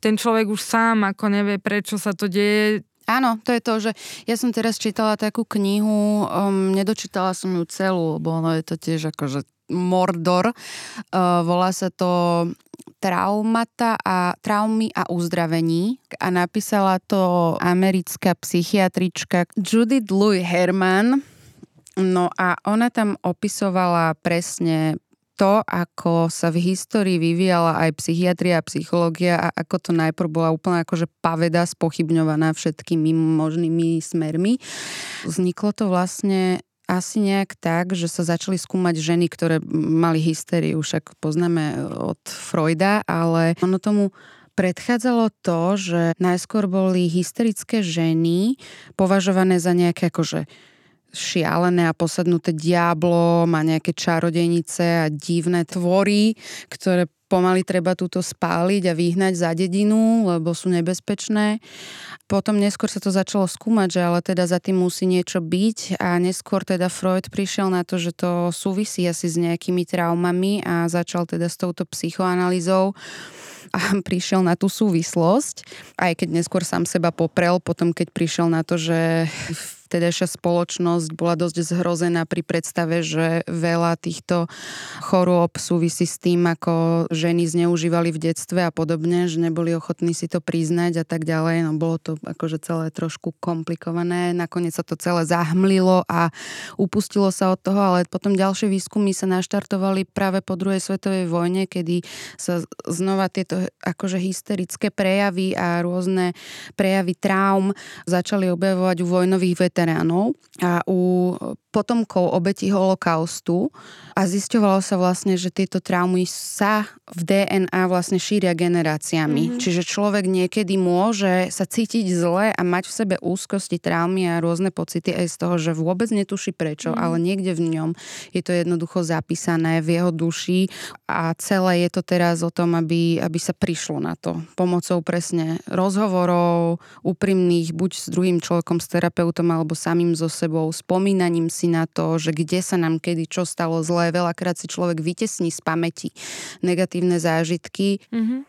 ten človek už sám ako nevie, prečo sa to deje, Áno, to je to, že ja som teraz čítala takú knihu, um, nedočítala som ju celú, lebo ono je to tiež akože Mordor. Uh, volá sa to traumata a traumy a uzdravení a napísala to americká psychiatrička Judith Louis Herman. No a ona tam opisovala presne to, ako sa v histórii vyvíjala aj psychiatria a psychológia a ako to najprv bola úplne akože paveda spochybňovaná všetkými možnými smermi. Vzniklo to vlastne asi nejak tak, že sa začali skúmať ženy, ktoré mali hysteriu, však poznáme od Freuda, ale ono tomu predchádzalo to, že najskôr boli hysterické ženy považované za nejaké akože šialené a posadnuté diablo, má nejaké čarodejnice a divné tvory, ktoré pomaly treba túto spáliť a vyhnať za dedinu, lebo sú nebezpečné. Potom neskôr sa to začalo skúmať, že ale teda za tým musí niečo byť a neskôr teda Freud prišiel na to, že to súvisí asi s nejakými traumami a začal teda s touto psychoanalýzou a (laughs) prišiel na tú súvislosť, aj keď neskôr sám seba poprel, potom keď prišiel na to, že vtedajšia spoločnosť bola dosť zhrozená pri predstave, že veľa týchto chorôb súvisí s tým, ako ženy zneužívali v detstve a podobne, že neboli ochotní si to priznať a tak ďalej. No bolo to akože celé trošku komplikované. Nakoniec sa to celé zahmlilo a upustilo sa od toho, ale potom ďalšie výskumy sa naštartovali práve po druhej svetovej vojne, kedy sa znova tieto akože hysterické prejavy a rôzne prejavy traum začali objavovať u vojnových veteránov veteránov a u potomkov obetí holokaustu a zisťovalo sa vlastne, že tieto traumy sa v DNA vlastne šíria generáciami. Mm-hmm. Čiže človek niekedy môže sa cítiť zle a mať v sebe úzkosti, traumy a rôzne pocity aj z toho, že vôbec netuší prečo, mm-hmm. ale niekde v ňom je to jednoducho zapísané v jeho duši a celé je to teraz o tom, aby, aby sa prišlo na to pomocou presne rozhovorov, úprimných, buď s druhým človekom, s terapeutom alebo samým so sebou, spomínaním si na to, že kde sa nám kedy čo stalo zlé. Veľakrát si človek vytesní z pamäti negatívne zážitky. Mm-hmm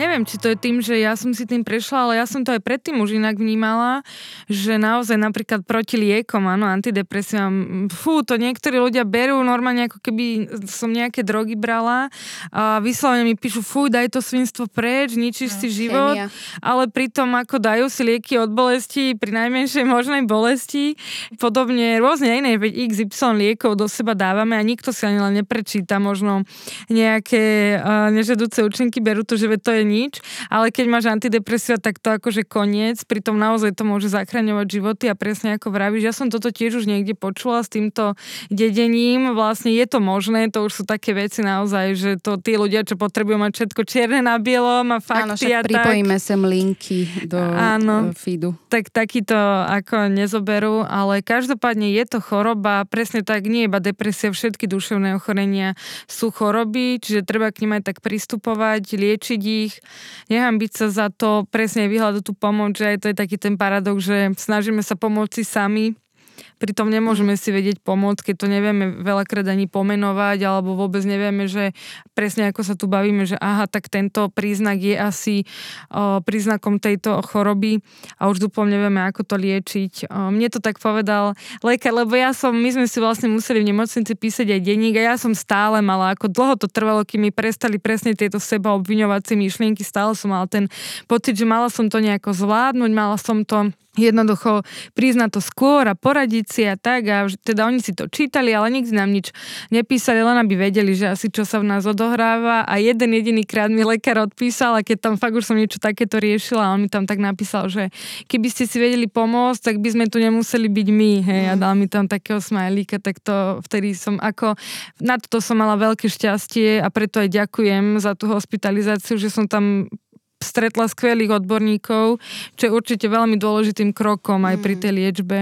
Neviem, či to je tým, že ja som si tým prešla, ale ja som to aj predtým už inak vnímala, že naozaj napríklad proti liekom, áno, antidepresívam, fú, to niektorí ľudia berú normálne ako keby som nejaké drogy brala a vyslovene mi píšu, fú, daj to svinstvo preč, ničíš no, si život, chemia. ale pritom ako dajú si lieky od bolesti pri najmenšej možnej bolesti, podobne rôzne iné, veď XY liekov do seba dávame a nikto si ani len neprečíta možno nejaké uh, nežadúce účinky, berú to, že to je nič, ale keď máš antidepresia, tak to akože koniec, pritom naozaj to môže zachraňovať životy a presne ako vravíš, ja som toto tiež už niekde počula s týmto dedením, vlastne je to možné, to už sú také veci naozaj, že to tí ľudia, čo potrebujú mať všetko čierne na bielom a fakty Áno, a pripojíme tak. sem linky do Áno, feedu. Tak takýto ako nezoberú, ale každopádne je to choroba, presne tak, nie iba depresia, všetky duševné ochorenia sú choroby, čiže treba k nim aj tak pristupovať, liečiť ich, nehambiť sa za to, presne vyhľadať tú pomoc, že aj to je taký ten paradox, že snažíme sa pomôcť si sami, pritom nemôžeme si vedieť pomôcť, keď to nevieme veľakrát ani pomenovať, alebo vôbec nevieme, že presne ako sa tu bavíme, že aha, tak tento príznak je asi o, príznakom tejto choroby a už úplne nevieme, ako to liečiť. O, mne to tak povedal lekár, lebo ja som, my sme si vlastne museli v nemocnici písať aj denník a ja som stále mala, ako dlho to trvalo, kým mi prestali presne tieto seba obviňovacie myšlienky, stále som mala ten pocit, že mala som to nejako zvládnuť, mala som to jednoducho priznať to skôr a poradiť si a tak. A teda oni si to čítali, ale nikdy nám nič nepísali, len aby vedeli, že asi čo sa v nás odohráva. A jeden jediný krát mi lekár odpísal a keď tam fakt už som niečo takéto riešila a on mi tam tak napísal, že keby ste si vedeli pomôcť, tak by sme tu nemuseli byť my, hej, a dal mi tam takého smajlíka, tak to vtedy som ako, na toto som mala veľké šťastie a preto aj ďakujem za tú hospitalizáciu, že som tam stretla skvelých odborníkov, čo je určite veľmi dôležitým krokom aj pri mm. tej liečbe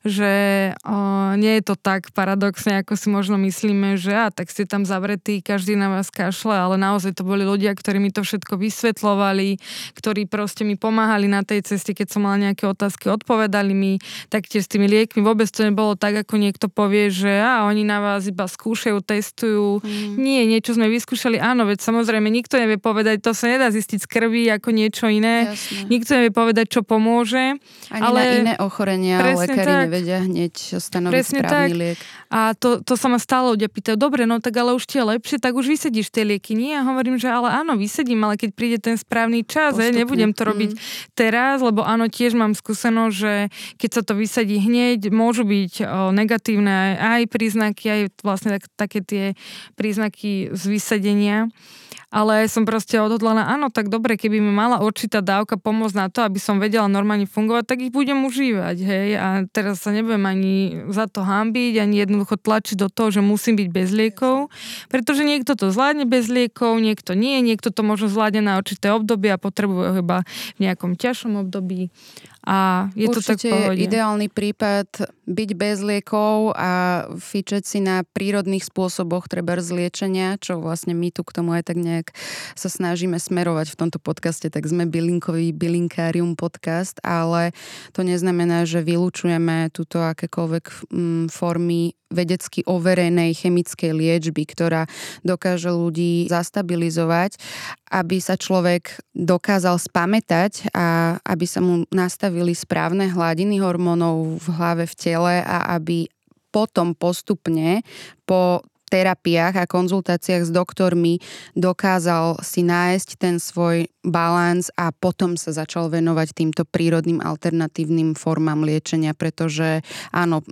že o, nie je to tak paradoxne, ako si možno myslíme, že a tak ste tam zavretí, každý na vás kašle, ale naozaj to boli ľudia, ktorí mi to všetko vysvetlovali, ktorí proste mi pomáhali na tej ceste, keď som mala nejaké otázky, odpovedali mi, taktiež s tými liekmi vôbec to nebolo tak, ako niekto povie, že a oni na vás iba skúšajú, testujú. Mm. Nie, niečo sme vyskúšali, áno, veď samozrejme nikto nevie povedať, to sa nedá zistiť krvi ako niečo iné. Jasne. Nikto nevie povedať, čo pomôže. Ani ale na iné ochorenia lekári nevedia hneď stanoviť Presne správny tak. liek. A to, to sa ma stále ľudia pýtajú, dobre, no tak ale už ti je lepšie, tak už vysedíš tie lieky. Nie, ja hovorím, že ale áno, vysedím, ale keď príde ten správny čas, je, nebudem to robiť mm. teraz, lebo áno, tiež mám skúsenosť, že keď sa to vysadí hneď, môžu byť o, negatívne aj, aj príznaky, aj vlastne tak, také tie príznaky z vysadenia ale som proste odhodlaná, áno, tak dobre, keby mi mala určitá dávka pomôcť na to, aby som vedela normálne fungovať, tak ich budem užívať, hej, a teraz sa nebudem ani za to hambiť, ani jednoducho tlačiť do toho, že musím byť bez liekov, pretože niekto to zvládne bez liekov, niekto nie, niekto to možno zvládne na určité obdobie a potrebuje ho iba v nejakom ťažšom období a je Určite to tak pohode. ideálny prípad byť bez liekov a fičeť si na prírodných spôsoboch treba zliečenia, čo vlastne my tu k tomu aj tak nejak sa snažíme smerovať v tomto podcaste, tak sme bylinkový bylinkárium podcast, ale to neznamená, že vylúčujeme túto akékoľvek mm, formy vedecky overenej chemickej liečby, ktorá dokáže ľudí zastabilizovať, aby sa človek dokázal spamätať a aby sa mu nastavili správne hladiny hormónov v hlave, v tele a aby potom postupne po terapiách a konzultáciách s doktormi dokázal si nájsť ten svoj balans a potom sa začal venovať týmto prírodným alternatívnym formám liečenia, pretože áno,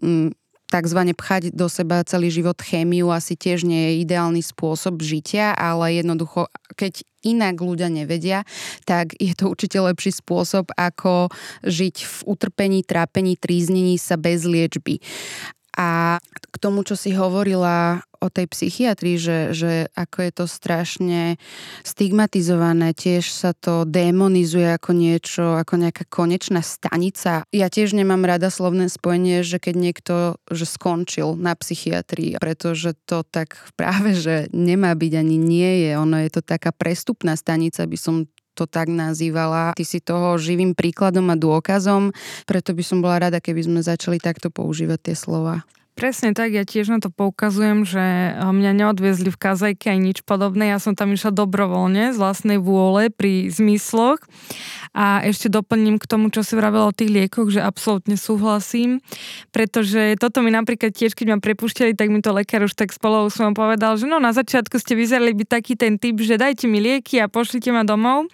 takzvané pchať do seba celý život chémiu asi tiež nie je ideálny spôsob žitia, ale jednoducho, keď inak ľudia nevedia, tak je to určite lepší spôsob, ako žiť v utrpení, trápení, tríznení sa bez liečby. A k tomu, čo si hovorila o tej psychiatrii, že, že ako je to strašne stigmatizované, tiež sa to demonizuje ako niečo, ako nejaká konečná stanica. Ja tiež nemám rada slovné spojenie, že keď niekto že skončil na psychiatrii, pretože to tak práve, že nemá byť ani nie je. Ono je to taká prestupná stanica, by som to tak nazývala. Ty si toho živým príkladom a dôkazom, preto by som bola rada, keby sme začali takto používať tie slova. Presne tak, ja tiež na to poukazujem, že eh, mňa neodviezli v kazajke aj nič podobné. Ja som tam išla dobrovoľne, z vlastnej vôle, pri zmysloch. A ešte doplním k tomu, čo si vravela o tých liekoch, že absolútne súhlasím, pretože toto mi napríklad tiež, keď ma prepušťali, tak mi to lekár už tak spolu som povedal, že no na začiatku ste vyzerali byť taký ten typ, že dajte mi lieky a pošlite ma domov.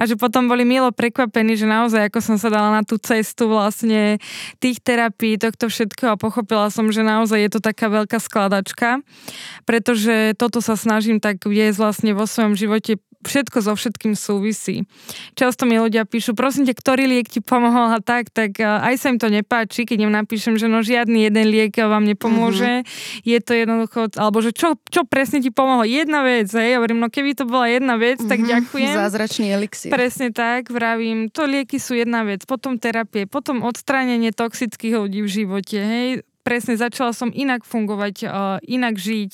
A že potom boli milo prekvapení, že naozaj ako som sa dala na tú cestu vlastne tých terapií, tohto všetkého a pochopila som, že naozaj je to taká veľká skladačka, pretože toto sa snažím tak viesť vlastne vo svojom živote všetko so všetkým súvisí. Často mi ľudia píšu, prosím ťa, ktorý liek ti pomohol a tak, tak aj sa im to nepáči, keď im napíšem, že no žiadny jeden liek vám nepomôže. Mm-hmm. Je to jednoducho, alebo že čo, čo presne ti pomohlo? Jedna vec, hej, ja hovorím, no keby to bola jedna vec, mm-hmm. tak mhm. ďakujem. Zázračný elixír. Presne tak, vravím, to lieky sú jedna vec, potom terapie, potom odstránenie toxických ľudí v živote, hej, presne začala som inak fungovať, inak žiť.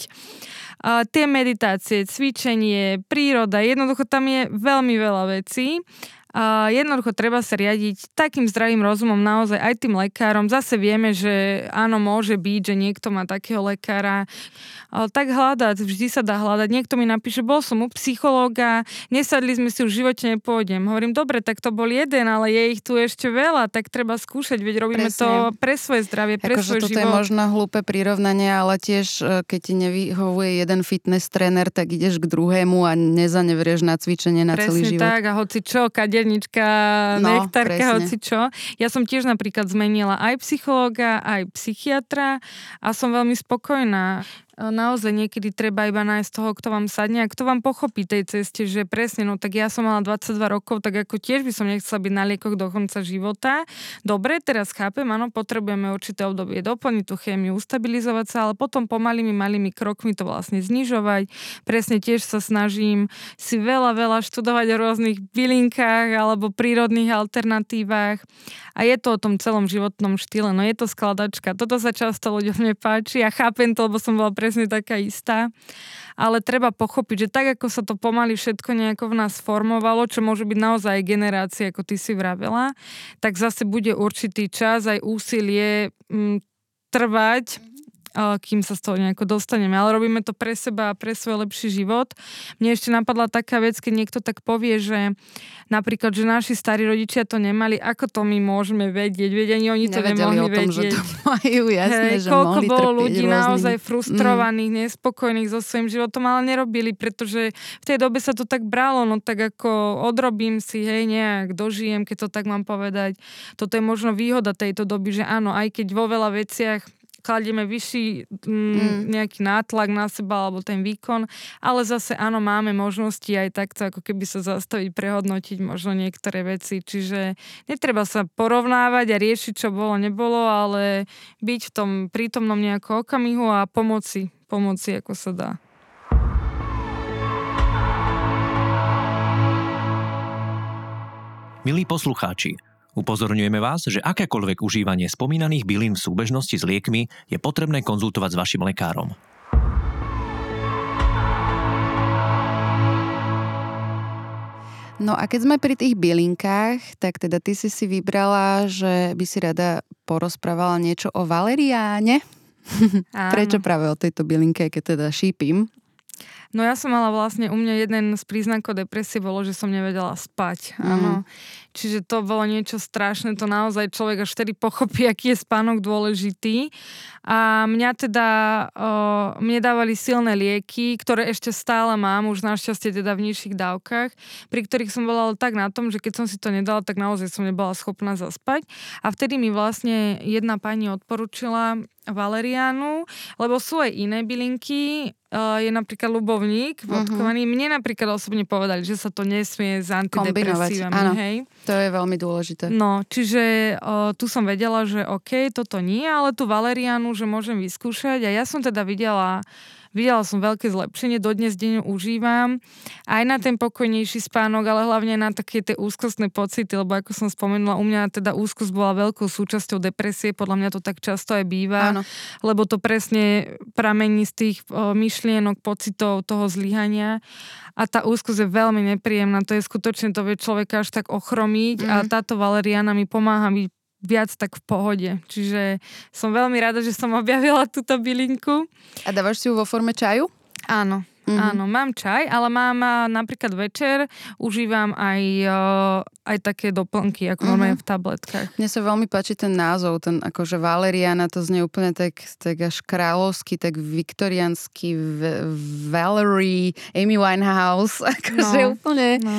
Tie meditácie, cvičenie, príroda, jednoducho tam je veľmi veľa vecí a jednoducho treba sa riadiť takým zdravým rozumom naozaj aj tým lekárom. Zase vieme, že áno, môže byť, že niekto má takého lekára. Ale tak hľadať, vždy sa dá hľadať. Niekto mi napíše, bol som u psychológa, nesadli sme si už v živote nepôjdem. Hovorím, dobre, tak to bol jeden, ale je ich tu ešte veľa, tak treba skúšať, veď robíme Presne. to pre svoje zdravie, pre Ako, svoj život. je možno hlúpe prirovnanie, ale tiež, e, keď ti nevyhovuje jeden fitness tréner, tak ideš k druhému a nezanevrieš na cvičenie na Presne celý život. tak, a hoci čo, kade kadernička, no, nektárka, hoci čo. Ja som tiež napríklad zmenila aj psychológa, aj psychiatra a som veľmi spokojná naozaj niekedy treba iba nájsť toho, kto vám sadne a kto vám pochopí tej ceste, že presne, no tak ja som mala 22 rokov, tak ako tiež by som nechcela byť na liekoch do konca života. Dobre, teraz chápem, áno, potrebujeme určité obdobie doplniť tú chémiu, ustabilizovať sa, ale potom pomalými, malými krokmi to vlastne znižovať. Presne tiež sa snažím si veľa, veľa študovať o rôznych bylinkách alebo prírodných alternatívach. A je to o tom celom životnom štýle, no je to skladačka. Toto sa často ľuďom nepáči a chápem to, lebo som bola pre presne taká istá. Ale treba pochopiť, že tak, ako sa to pomaly všetko nejako v nás formovalo, čo môže byť naozaj generácie, ako ty si vravela, tak zase bude určitý čas aj úsilie m, mm, trvať kým sa z toho nejako dostaneme. Ale robíme to pre seba a pre svoj lepší život. Mne ešte napadla taká vec, keď niekto tak povie, že napríklad, že naši starí rodičia to nemali, ako to my môžeme vedieť? Veď ani oni to Nevedeli nemohli o tom, vedieť. Že to (laughs) majú, jasne, hey, že koľko mohli bolo ľudí rôznym... naozaj frustrovaných, mm. nespokojných so svojím životom, ale nerobili, pretože v tej dobe sa to tak bralo, no tak ako odrobím si, hej, nejak dožijem, keď to tak mám povedať. Toto je možno výhoda tejto doby, že áno, aj keď vo veľa veciach kladieme vyšší mm, mm. nejaký nátlak na seba alebo ten výkon, ale zase áno, máme možnosti aj takto ako keby sa zastaviť, prehodnotiť možno niektoré veci, čiže netreba sa porovnávať a riešiť, čo bolo, nebolo, ale byť v tom prítomnom nejakom okamihu a pomoci, pomoci ako sa dá. Milí poslucháči, Upozorňujeme vás, že akékoľvek užívanie spomínaných bylín v súbežnosti s liekmi je potrebné konzultovať s vašim lekárom. No a keď sme pri tých bylinkách, tak teda ty si si vybrala, že by si rada porozprávala niečo o valeriáne. (laughs) Prečo práve o tejto bylinke, keď teda šípim? No ja som mala vlastne, u mňa jeden z príznakov depresie bolo, že som nevedela spať. Mm. Áno. Čiže to bolo niečo strašné, to naozaj človek až vtedy pochopí, (laughs) aký je spánok dôležitý. A mňa teda, o, mne dávali silné lieky, ktoré ešte stále mám, už našťastie teda v nižších dávkach, pri ktorých som bola tak na tom, že keď som si to nedala, tak naozaj som nebola schopná zaspať. A vtedy mi vlastne jedna pani odporučila valeriánu, lebo sú aj iné bylinky, uh, je napríklad ľubovník mhm. vodkovaný. Uh-huh. Mne napríklad osobne povedali, že sa to nesmie s antidepresívami. Hej. To je veľmi dôležité. No, čiže uh, tu som vedela, že OK, toto nie, ale tú valeriánu, že môžem vyskúšať a ja som teda videla Videla som veľké zlepšenie, dodnes deň užívam. Aj na ten pokojnejší spánok, ale hlavne na také tie úzkostné pocity, lebo ako som spomenula, u mňa teda úzkosť bola veľkou súčasťou depresie, podľa mňa to tak často aj býva, Áno. lebo to presne pramení z tých o, myšlienok, pocitov toho zlyhania a tá úzkosť je veľmi nepríjemná, to je skutočne, to vie človeka až tak ochromiť mm. a mhm. táto valeriana mi pomáha byť viac tak v pohode. Čiže som veľmi rada, že som objavila túto bylinku. A dávaš si ju vo forme čaju? Áno. Mm-hmm. Áno, mám čaj, ale mám napríklad večer, užívam aj, aj také doplnky, ako mm-hmm. máme v tabletkách. Mne sa veľmi páči ten názov, ten akože Valeriana, to znie úplne tak, tak až kráľovský, tak viktoriánsky Valerie, Amy Winehouse, (laughs) akože no, úplne no.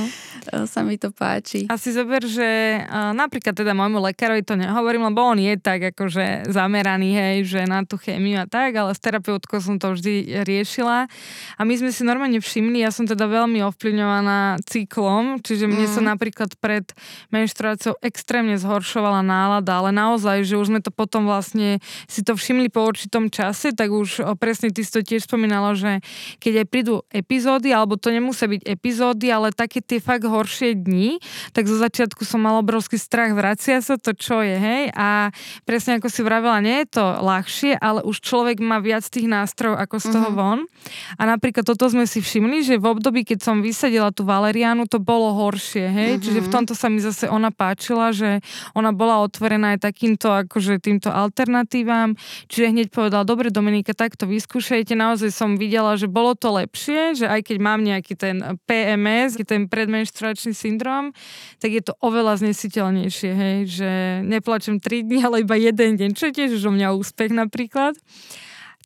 sa mi to páči. A si zober, že napríklad teda môjmu lekárovi to nehovorím, lebo on je tak akože zameraný, hej, že na tú chémiu a tak, ale s terapeutkou som to vždy riešila a my sme si normálne všimli, ja som teda veľmi ovplyvňovaná cyklom, čiže mne mm. sa napríklad pred menštruáciou extrémne zhoršovala nálada, ale naozaj, že už sme to potom vlastne si to všimli po určitom čase, tak už presne ty si to tiež spomínala, že keď aj prídu epizódy, alebo to nemusia byť epizódy, ale také tie fakt horšie dni, tak zo začiatku som mal obrovský strach, vracia sa to, čo je, hej, a presne ako si vravela, nie je to ľahšie, ale už človek má viac tých nástrojov ako z toho mm-hmm. von. A napríklad toto sme si všimli, že v období, keď som vysadila tú valeriánu, to bolo horšie, hej? Mm-hmm. Čiže v tomto sa mi zase ona páčila, že ona bola otvorená aj takýmto, akože týmto alternatívam. Čiže hneď povedala, dobre Dominika, tak to vyskúšajte. Naozaj som videla, že bolo to lepšie, že aj keď mám nejaký ten PMS, ten predmenštruačný syndrom, tak je to oveľa znesiteľnejšie, hej? Že neplačem 3 dní, ale iba jeden deň, čo je tiež už o mňa úspech napríklad.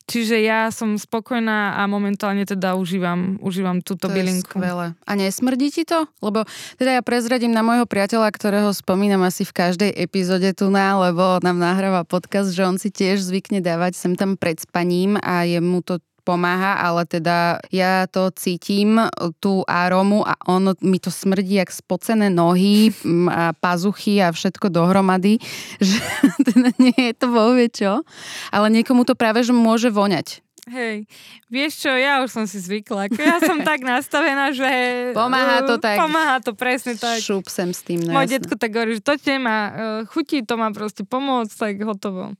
Čiže ja som spokojná a momentálne teda užívam, užívam túto to bylinku. Skvelé. A nesmrdí ti to? Lebo teda ja prezradím na môjho priateľa, ktorého spomínam asi v každej epizóde tu na, lebo nám nahráva podcast, že on si tiež zvykne dávať sem tam pred spaním a je mu to pomáha, ale teda ja to cítim, tú arómu a ono mi to smrdí jak spocené nohy a pazuchy a všetko dohromady, (laughs) že teda nie je to vie čo. Ale niekomu to práve, že môže voňať. Hej, vieš čo, ja už som si zvykla. Ja som (laughs) tak nastavená, že... Pomáha to tak. Pomáha to presne tak. Šup sem s tým. No Môj detko tak hovorí, že to te má, uh, chutí, to má proste pomôcť, tak hotovo.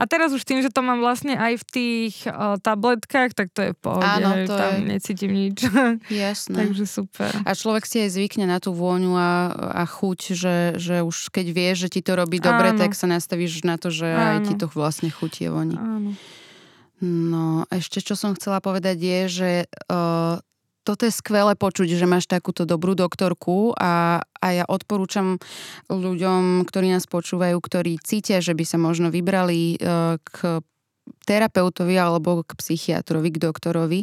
A teraz už tým, že to mám vlastne aj v tých uh, tabletkách, tak to je v pohode. Áno, to tam je... necítim nič. (laughs) Jasné. Takže super. A človek si aj zvykne na tú vôňu a, a chuť, že, že už keď vieš, že ti to robí dobre, Áno. tak sa nastavíš na to, že Áno. aj ti to vlastne chutí voní. Áno. No, ešte čo som chcela povedať je, že uh, toto je skvelé počuť, že máš takúto dobrú doktorku a, a ja odporúčam ľuďom, ktorí nás počúvajú, ktorí cítia, že by sa možno vybrali uh, k terapeutovi alebo k psychiatrovi, k doktorovi,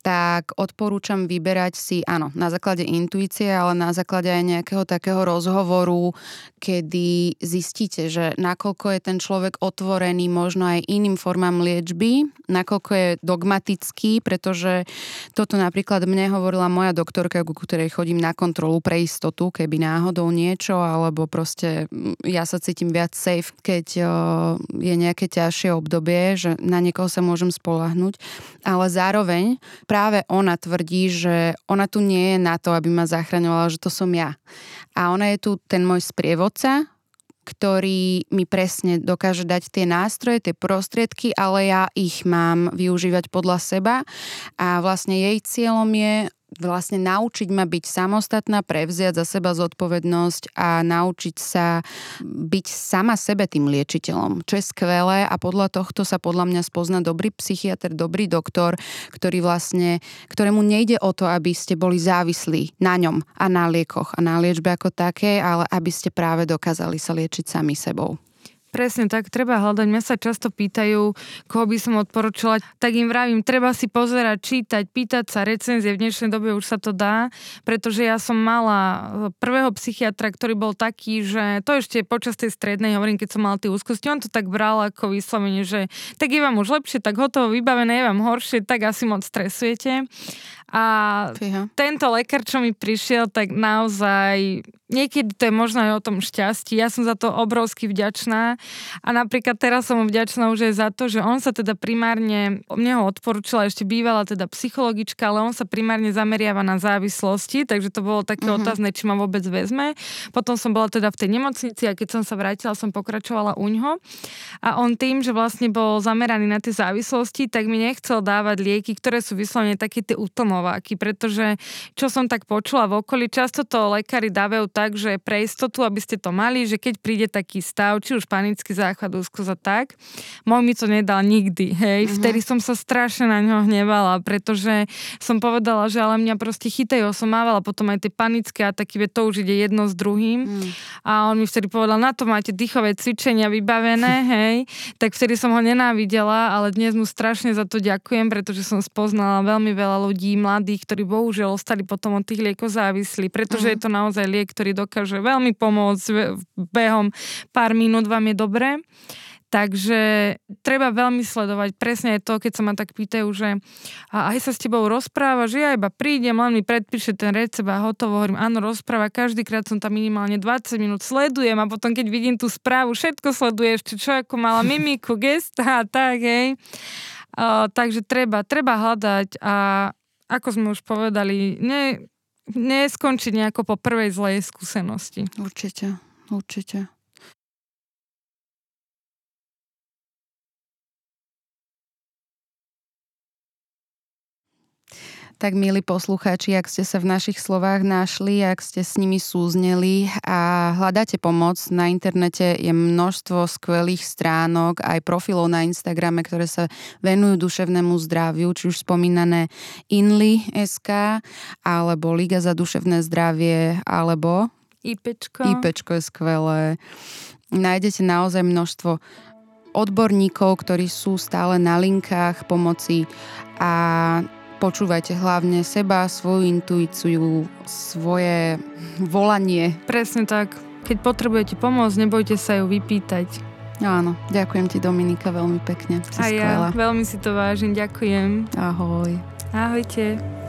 tak odporúčam vyberať si, áno, na základe intuície, ale na základe aj nejakého takého rozhovoru, kedy zistíte, že nakoľko je ten človek otvorený možno aj iným formám liečby, nakoľko je dogmatický, pretože toto napríklad mne hovorila moja doktorka, ku ktorej chodím na kontrolu pre istotu, keby náhodou niečo, alebo proste mm, ja sa cítim viac safe, keď je nejaké ťažšie obdobie, že na niekoho sa môžem spolahnuť, ale zároveň práve ona tvrdí, že ona tu nie je na to, aby ma zachraňovala, že to som ja. A ona je tu ten môj sprievodca, ktorý mi presne dokáže dať tie nástroje, tie prostriedky, ale ja ich mám využívať podľa seba. A vlastne jej cieľom je vlastne naučiť ma byť samostatná, prevziať za seba zodpovednosť a naučiť sa byť sama sebe tým liečiteľom, čo je skvelé a podľa tohto sa podľa mňa spozna dobrý psychiatr, dobrý doktor, ktorý vlastne, ktorému nejde o to, aby ste boli závislí na ňom a na liekoch a na liečbe ako také, ale aby ste práve dokázali sa liečiť sami sebou. Presne tak, treba hľadať. Mňa sa často pýtajú, koho by som odporúčala. Tak im vravím, treba si pozerať, čítať, pýtať sa recenzie. V dnešnej dobe už sa to dá, pretože ja som mala prvého psychiatra, ktorý bol taký, že to ešte počas tej strednej, hovorím, keď som mala tie úzkosti, on to tak bral ako vyslovene, že tak je vám už lepšie, tak hotovo, vybavené, je vám horšie, tak asi moc stresujete. A Fíha. tento lekár, čo mi prišiel, tak naozaj niekedy to je možno aj o tom šťastí. Ja som za to obrovsky vďačná. A napríklad teraz som mu vďačná už aj za to, že on sa teda primárne, mne ho odporúčila ešte bývala teda psychologička, ale on sa primárne zameriava na závislosti, takže to bolo také uh-huh. otázne, či ma vôbec vezme. Potom som bola teda v tej nemocnici a keď som sa vrátila, som pokračovala u ňoho. A on tým, že vlastne bol zameraný na tie závislosti, tak mi nechcel dávať lieky, ktoré sú vyslovene také tie útlmo Slováky, pretože čo som tak počula v okolí, často to lekári dávajú tak, že pre istotu, aby ste to mali, že keď príde taký stav, či už panický záchvat, úzko za tak, môj mi to nedal nikdy, hej. Mm-hmm. Vtedy som sa strašne na ňo hnevala, pretože som povedala, že ale mňa proste chytajú, som mávala potom aj tie panické ataky, veď to už ide jedno s druhým. Mm. A on mi vtedy povedal, na to máte dýchové cvičenia vybavené, (laughs) hej. Tak vtedy som ho nenávidela, ale dnes mu strašne za to ďakujem, pretože som spoznala veľmi veľa ľudí, mladých, ktorí bohužiaľ ostali potom od tých liekov závislí, pretože mm. je to naozaj liek, ktorý dokáže veľmi pomôcť behom pár minút vám je dobré. Takže treba veľmi sledovať presne to, keď sa ma tak pýtajú, že a aj sa s tebou rozpráva, že ja iba prídem, len mi predpíše ten recept a hotovo. Hovorím, áno, rozpráva, každýkrát som tam minimálne 20 minút sledujem a potom keď vidím tú správu, všetko sleduje ešte čo ako mala mimiku, gesta a tak, hej. Uh, takže treba, treba hľadať a ako sme už povedali, ne, neskončiť nejako po prvej zlej skúsenosti. Určite, určite. Tak milí poslucháči, ak ste sa v našich slovách našli, ak ste s nimi súzneli a hľadáte pomoc, na internete je množstvo skvelých stránok, aj profilov na Instagrame, ktoré sa venujú duševnému zdraviu, či už spomínané Inly.sk, alebo Liga za duševné zdravie, alebo IPčko. IPčko je skvelé. Nájdete naozaj množstvo odborníkov, ktorí sú stále na linkách pomoci a Počúvajte hlavne seba, svoju intuíciu, svoje volanie. Presne tak. Keď potrebujete pomôcť, nebojte sa ju vypýtať. Áno, ďakujem ti Dominika veľmi pekne. Si A skvelá. ja veľmi si to vážim, ďakujem. Ahoj. Ahojte.